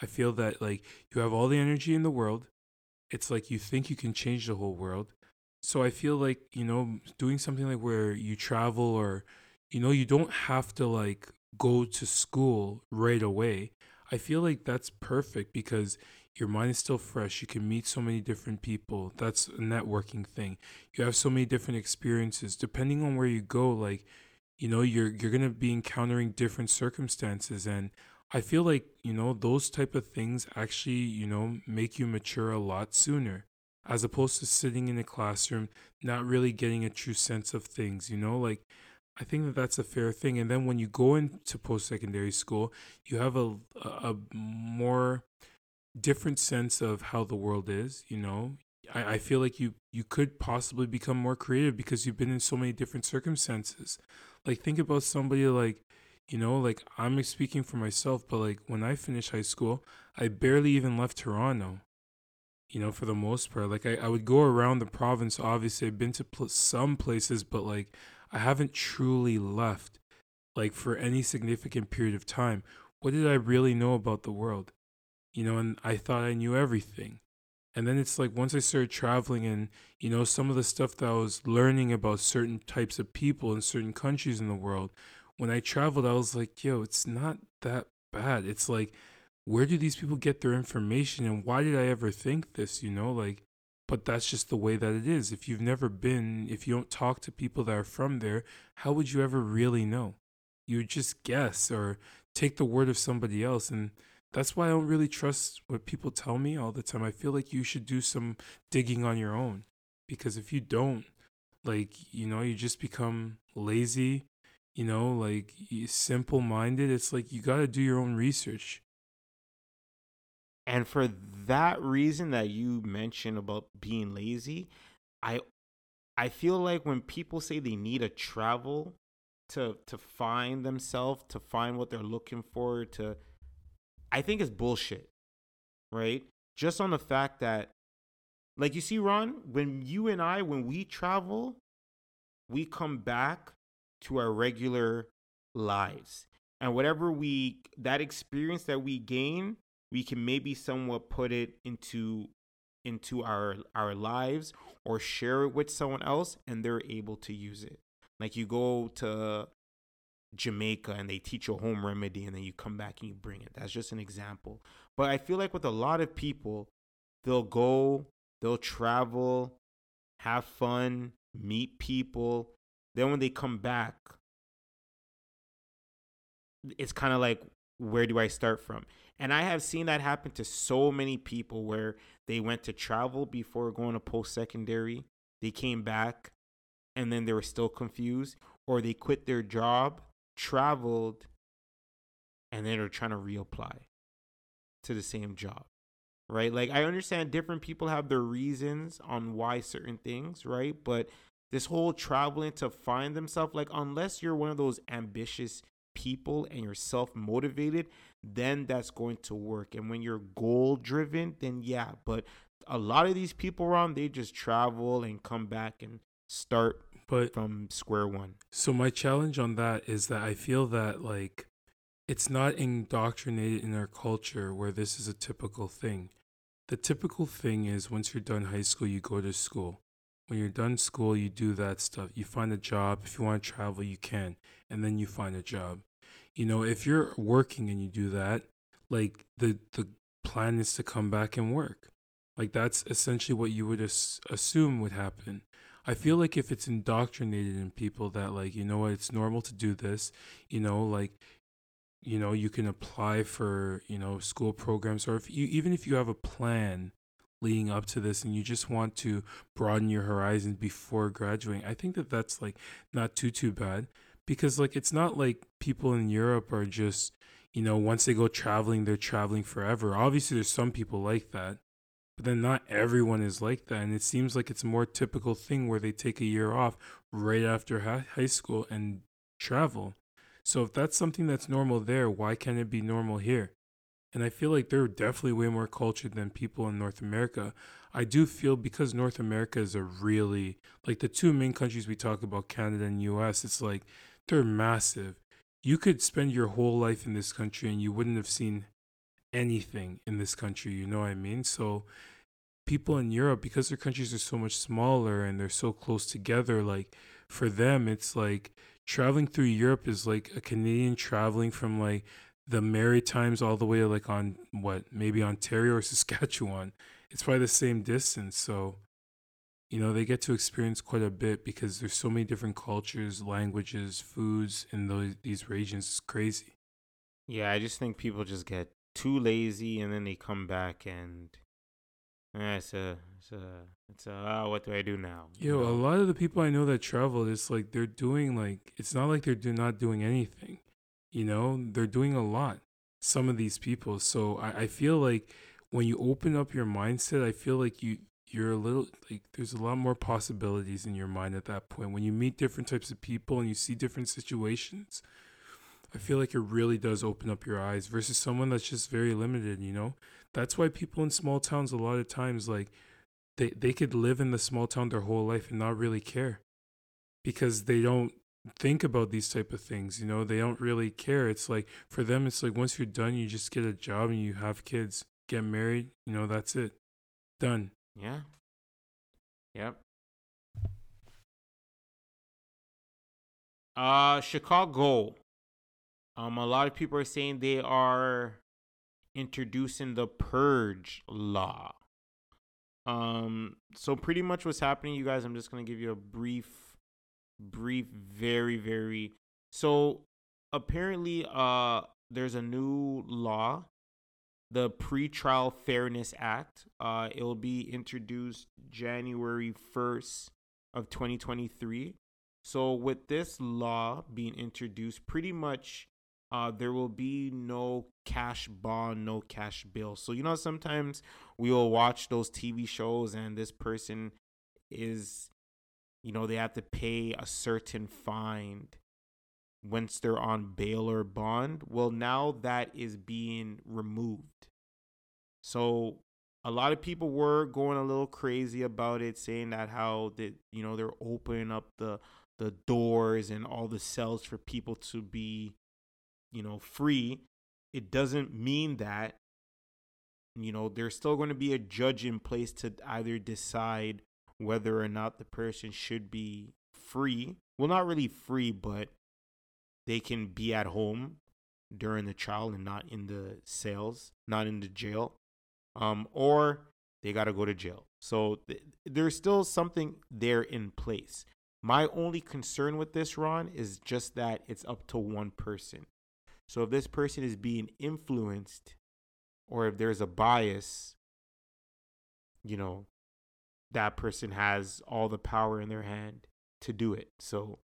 I feel that like you have all the energy in the world. It's like you think you can change the whole world. So I feel like, you know, doing something like where you travel or you know, you don't have to like go to school right away. I feel like that's perfect because your mind is still fresh. You can meet so many different people. That's a networking thing. You have so many different experiences. Depending on where you go, like, you know, you're you're gonna be encountering different circumstances and I feel like, you know, those type of things actually, you know, make you mature a lot sooner as opposed to sitting in a classroom not really getting a true sense of things, you know? Like I think that that's a fair thing. And then when you go into post secondary school, you have a, a more different sense of how the world is. You know, I, I feel like you you could possibly become more creative because you've been in so many different circumstances. Like think about somebody like you know, like I'm speaking for myself, but like when I finished high school, I barely even left Toronto. You know, for the most part, like I, I would go around the province. Obviously, I've been to pl- some places, but like I haven't truly left like for any significant period of time. What did I really know about the world? You know, and I thought I knew everything. And then it's like once I started traveling and, you know, some of the stuff that I was learning about certain types of people in certain countries in the world, when I traveled, I was like, yo, it's not that bad. It's like, where do these people get their information and why did I ever think this, you know? Like, but that's just the way that it is. If you've never been, if you don't talk to people that are from there, how would you ever really know? You would just guess or take the word of somebody else. And that's why I don't really trust what people tell me all the time. I feel like you should do some digging on your own because if you don't, like, you know, you just become lazy, you know, like simple minded. It's like you got to do your own research. And for that reason that you mentioned about being lazy, I I feel like when people say they need to travel to to find themselves, to find what they're looking for, to I think it's bullshit. Right? Just on the fact that like you see Ron, when you and I when we travel, we come back to our regular lives. And whatever we that experience that we gain we can maybe somewhat put it into into our our lives or share it with someone else and they're able to use it like you go to Jamaica and they teach a home remedy and then you come back and you bring it. That's just an example. But I feel like with a lot of people they'll go they'll travel have fun meet people. Then when they come back it's kind of like where do I start from? And I have seen that happen to so many people where they went to travel before going to post secondary. They came back and then they were still confused, or they quit their job, traveled, and then are trying to reapply to the same job. Right? Like, I understand different people have their reasons on why certain things, right? But this whole traveling to find themselves, like, unless you're one of those ambitious people and you're self motivated, then that's going to work. And when you're goal driven, then yeah. But a lot of these people around, they just travel and come back and start but from square one. So my challenge on that is that I feel that like it's not indoctrinated in our culture where this is a typical thing. The typical thing is once you're done high school, you go to school. When you're done school, you do that stuff. You find a job. If you want to travel, you can. And then you find a job you know, if you're working and you do that, like the the plan is to come back and work. Like that's essentially what you would as- assume would happen. I feel like if it's indoctrinated in people that like, you know what, it's normal to do this, you know, like you know, you can apply for, you know, school programs or if you even if you have a plan leading up to this and you just want to broaden your horizons before graduating, I think that that's like not too too bad because like it's not like people in Europe are just you know once they go traveling they're traveling forever. Obviously there's some people like that, but then not everyone is like that and it seems like it's a more typical thing where they take a year off right after high school and travel. So if that's something that's normal there, why can't it be normal here? And I feel like they're definitely way more cultured than people in North America. I do feel because North America is a really like the two main countries we talk about, Canada and US, it's like they're massive. You could spend your whole life in this country and you wouldn't have seen anything in this country, you know what I mean? So people in Europe, because their countries are so much smaller and they're so close together, like for them it's like traveling through Europe is like a Canadian traveling from like the Maritimes all the way like on what maybe Ontario or Saskatchewan. It's probably the same distance, so you know they get to experience quite a bit because there's so many different cultures, languages, foods in those these regions. It's crazy. Yeah, I just think people just get too lazy and then they come back and eh, it's a it's a it's a oh, what do I do now? Yo, a lot of the people I know that travel, it's like they're doing like it's not like they're do not doing anything. You know, they're doing a lot. Some of these people. So I, I feel like when you open up your mindset, I feel like you you're a little like there's a lot more possibilities in your mind at that point. When you meet different types of people and you see different situations, I feel like it really does open up your eyes versus someone that's just very limited, you know? That's why people in small towns a lot of times like they they could live in the small town their whole life and not really care because they don't think about these type of things you know they don't really care it's like for them it's like once you're done you just get a job and you have kids get married you know that's it done Yeah. Yep. Uh Chicago. Um a lot of people are saying they are introducing the purge law. Um so pretty much what's happening you guys I'm just to give you a brief brief very very so apparently uh there's a new law the pretrial fairness act uh it will be introduced january 1st of 2023 so with this law being introduced pretty much uh there will be no cash bond no cash bill. So you know sometimes we will watch those tv shows and this person is you know they have to pay a certain fine once they're on bail or bond. Well now that is being removed. So a lot of people were going a little crazy about it saying that how that you know they're opening up the the doors and all the cells for people to be you know free it doesn't mean that you know there's still going to be a judge in place to either decide whether or not the person should be free. Well, not really free, but they can be at home during the trial and not in the cells, not in the jail. Um, or they got to go to jail. So th- there's still something there in place. My only concern with this, Ron, is just that it's up to one person. So if this person is being influenced or if there's a bias, you know, that person has all the power in their hand to do it. So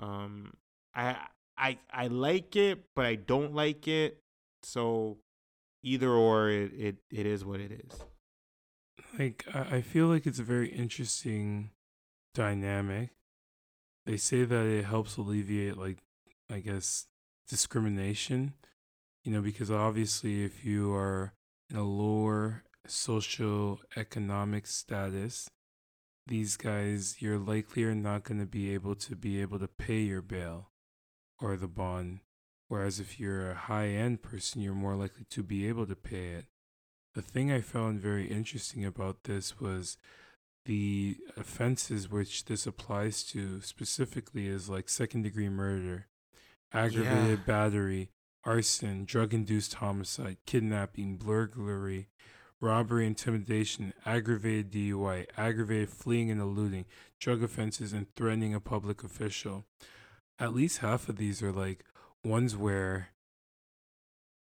um I I I like it, but I don't like it. So either or it it, it is what it is. like I I feel like it's a very interesting dynamic. They say that it helps alleviate like I guess discrimination, you know, because obviously if you are in a lower social economic status, these guys you're likely are not going to be able to be able to pay your bail or the bond. Whereas if you're a high end person, you're more likely to be able to pay it. The thing I found very interesting about this was the offenses which this applies to specifically is like second degree murder, aggravated Yeah. battery, arson, drug induced homicide, kidnapping, burglary, robbery, intimidation, aggravated DUI, aggravated fleeing and eluding, drug offenses, and threatening a public official. At least half of these are like ones where,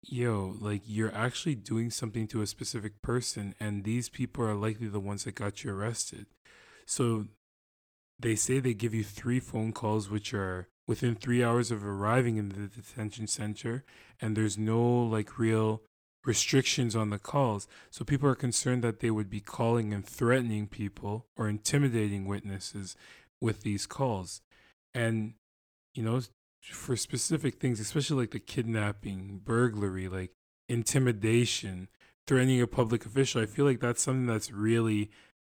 yo, like you're actually doing something to a specific person, and these people are likely the ones that got you arrested. So they say they give you three phone calls, which are within three hours of arriving in the detention center, and there's no like real restrictions on the calls. So people are concerned that they would be calling and threatening people or intimidating witnesses with these calls. And, you know, for specific things, especially like the kidnapping, burglary, like intimidation, threatening a public official, I feel like that's something that's really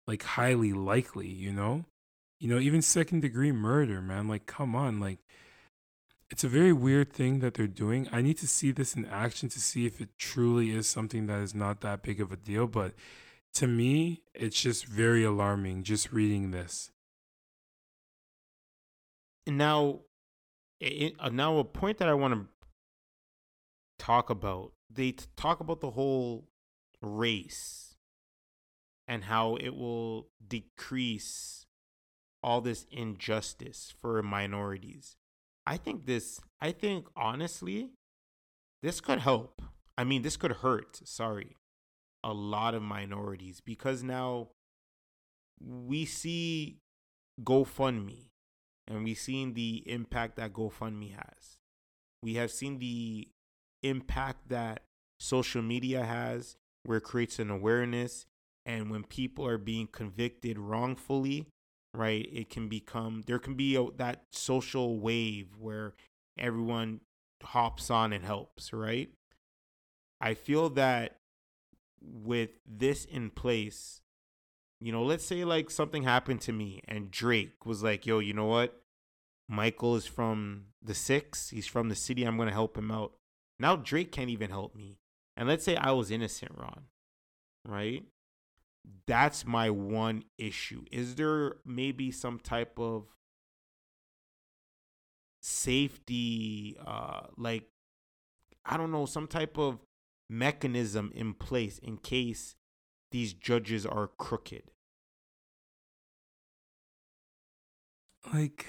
like highly likely, you know? You know, even second degree murder, man. Like, come on. Like, it's a very weird thing that they're doing. I need to see this in action to see if it truly is something that is not that big of a deal. But to me, it's just very alarming just reading this. Now, it, uh, now a point that I want to talk about. They talk about the whole race and how it will decrease all this injustice for minorities. I think this, I think honestly, this could help. I mean, this could hurt, sorry, a lot of minorities because now we see GoFundMe and we've seen the impact that GoFundMe has. We have seen the impact that social media has, where it creates an awareness. And when people are being convicted wrongfully, right, it can become, there can be a, that social wave where everyone hops on and helps, right? I feel that with this in place, you know, let's say like something happened to me and Drake was like, yo, you know what? Michael is from the six. He's from the city. I'm to help him out. Now Drake can't even help me. And let's say I was innocent, Ron, right? That's my one issue. Is there maybe some type of safety, uh, like, I don't know, some type of mechanism in place in case these judges are crooked? Like,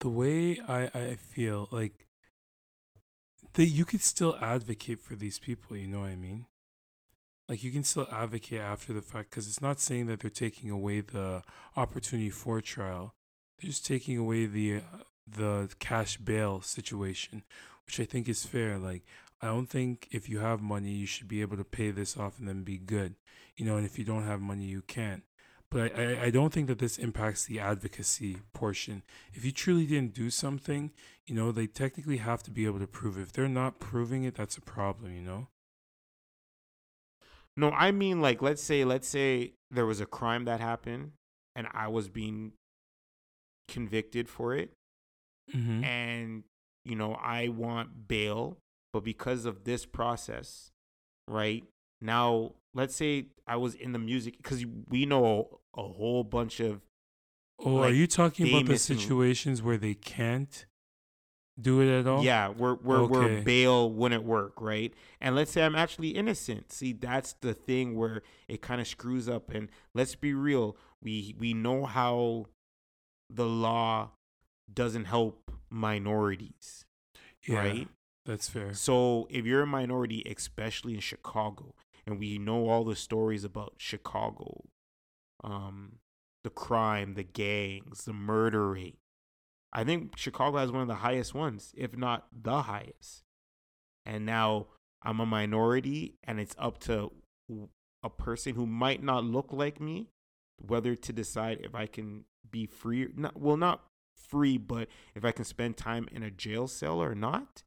the way I, I feel like that you could still advocate for these people, you know what I mean? Like you can still advocate after the fact because it's not saying that they're taking away the opportunity for trial. They're just taking away the uh, the cash bail situation, which I think is fair. Like I don't think if you have money, you should be able to pay this off and then be good. You know, and if you don't have money, you can't. But I, I don't think that this impacts the advocacy portion. If you truly didn't do something, you know, they technically have to be able to prove it. If they're not proving it, that's a problem, you know? No, I mean like let's say let's say there was a crime that happened and I was being convicted for it. Mm-hmm. And you know, I want bail, but because of this process, right? Now, let's say I was in the music cuz we know a whole bunch of. Oh, like, are you talking about the situations where they can't do it at all? Yeah, where where okay. where bail wouldn't work, right? And let's say I'm actually innocent. See, that's the thing where it kind of screws up. And let's be real, we we know how the law doesn't help minorities, yeah, right? That's fair. So if you're a minority, especially in Chicago, and we know all the stories about Chicago um, the crime, the gangs, the murder rate. I think Chicago has one of the highest ones, if not the highest. And now I'm a minority, and it's up to a person who might not look like me whether to decide if I can be free. Not, well, not free, but if I can spend time in a jail cell or not.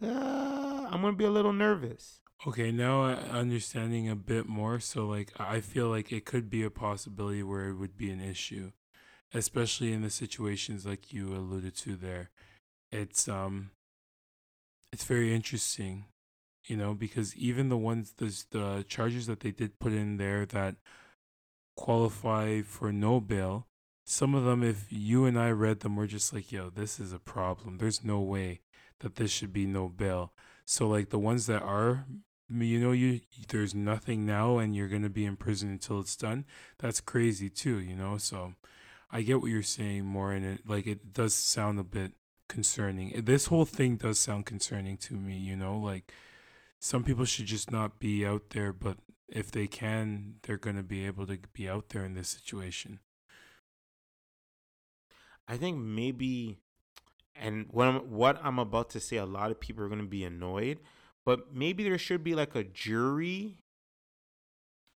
Uh, I'm gonna be a little nervous. Okay, now understanding a bit more. So, like, I feel like it could be a possibility where it would be an issue, especially in the situations like you alluded to there. It's um, it's very interesting, you know, because even the ones the the charges that they did put in there that qualify for no bail, some of them, if you and I read them, we're just like, yo, this is a problem. There's no way that this should be no bail. So like the ones that are you know you there's nothing now and you're going to be in prison until it's done that's crazy too you know so i get what you're saying more and it like it does sound a bit concerning this whole thing does sound concerning to me you know like some people should just not be out there but if they can they're going to be able to be out there in this situation i think maybe and what I'm, what I'm about to say a lot of people are going to be annoyed but maybe there should be like a jury.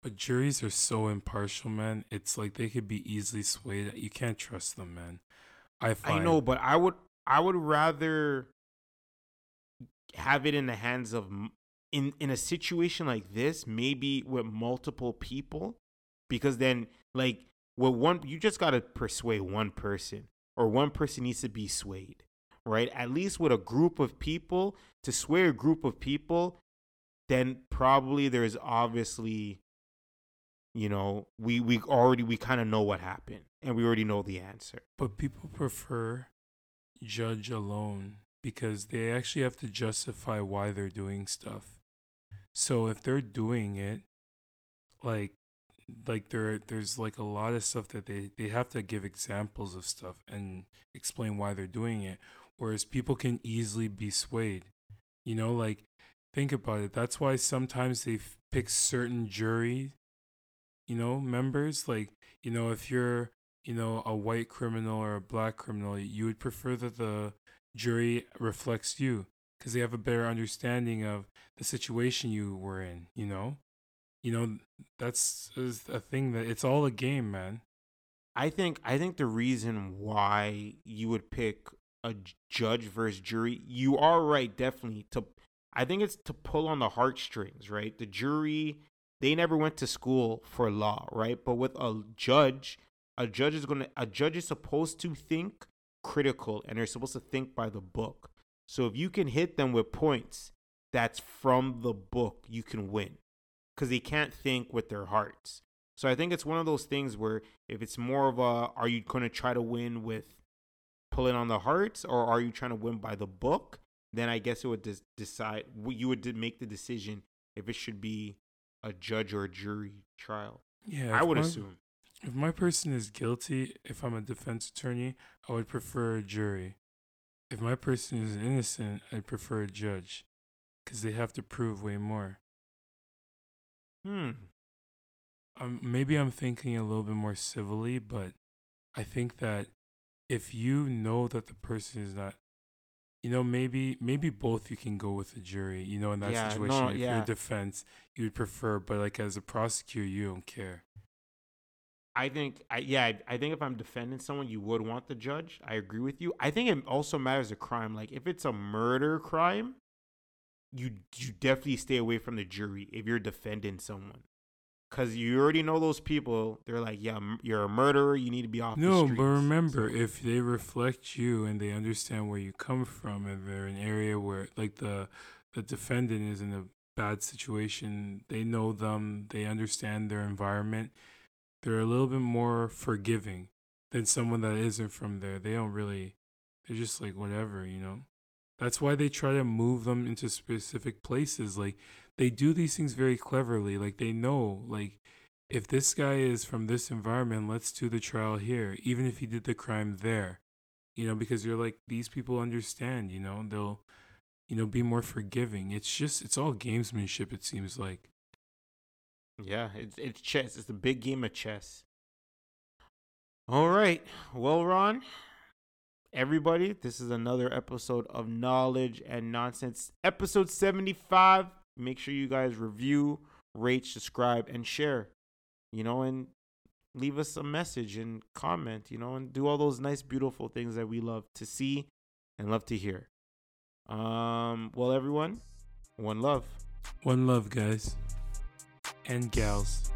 But juries are so impartial, man. It's like they could be easily swayed. You can't trust them, man. I find. I know, but I would I would rather have it in the hands of in in a situation like this, maybe with multiple people, because then like with one, you just gotta persuade one person, or one person needs to be swayed, right? At least with a group of people, to sway a group of people, then probably there's obviously, you know, we we already we kind of know what happened, and we already know the answer. But people prefer judge alone because they actually have to justify why they're doing stuff. So if they're doing it, like like there there's like a lot of stuff that they they have to give examples of stuff and explain why they're doing it whereas people can easily be swayed you know like think about it that's why sometimes they pick certain jury you know members like you know if you're you know a white criminal or a black criminal you would prefer that the jury reflects you because they have a better understanding of the situation you were in you know you know that's a thing that it's all a game man I think I think the reason why you would pick a judge versus jury, you are right, definitely. To I think it's to pull on the heartstrings, right? The jury, they never went to school for law, right? But with a judge, a judge is gonna a judge is supposed to think critical and they're supposed to think by the book. So if you can hit them with points that's from the book, you can win. Because they can't think with their hearts. So I think it's one of those things where if it's more of a, are you going to try to win with pulling on the hearts, or are you trying to win by the book? Then I guess it would des- decide. You would de- make the decision if it should be a judge or a jury trial. yeah I would my- assume. if my person is guilty if i'm a defense attorney i would prefer a jury if my person is innocent i'd prefer a judge because they have to prove way more Hmm. um, maybe I'm thinking a little bit more civilly, but I think that if you know that the person is not, you know, maybe maybe both you can go with the jury. You know, in that Yeah, situation, no, if you're defense, you would prefer, but like as a prosecutor, you don't care. I think, I, yeah, I, I think if I'm defending someone, you would want the judge. I agree with you. I think it also matters the crime. Like if it's a murder crime, you you definitely stay away from the jury if you're defending someone, because you already know those people. They're like, yeah, you're a murderer. You need to be off. the No, but remember, So- if they reflect you and they understand where you come from, and they're an area where, like the the defendant is in a bad situation, they know them, they understand their environment. They're a little bit more forgiving than someone that isn't from there. They don't really. They're just like whatever, you know. That's why they try to move them into specific places. Like they do these things very cleverly. Like they know, like if this guy is from this environment, let's do the trial here, even if he did the crime there. You know, because you're like, these people understand, you know, they'll, you know, be more forgiving. It's just, it's all gamesmanship, it seems like. Yeah, it's it's chess. It's a big game of chess. All right. Well, Ron, everybody, this is another episode of Knowledge and Nonsense, episode 75. Make sure you guys review, rate, subscribe, and share. You know, and leave us a message and comment, you know, and do all those nice, beautiful things that we love to see and love to hear. Um, well, everyone, one love. One love, guys. And gals.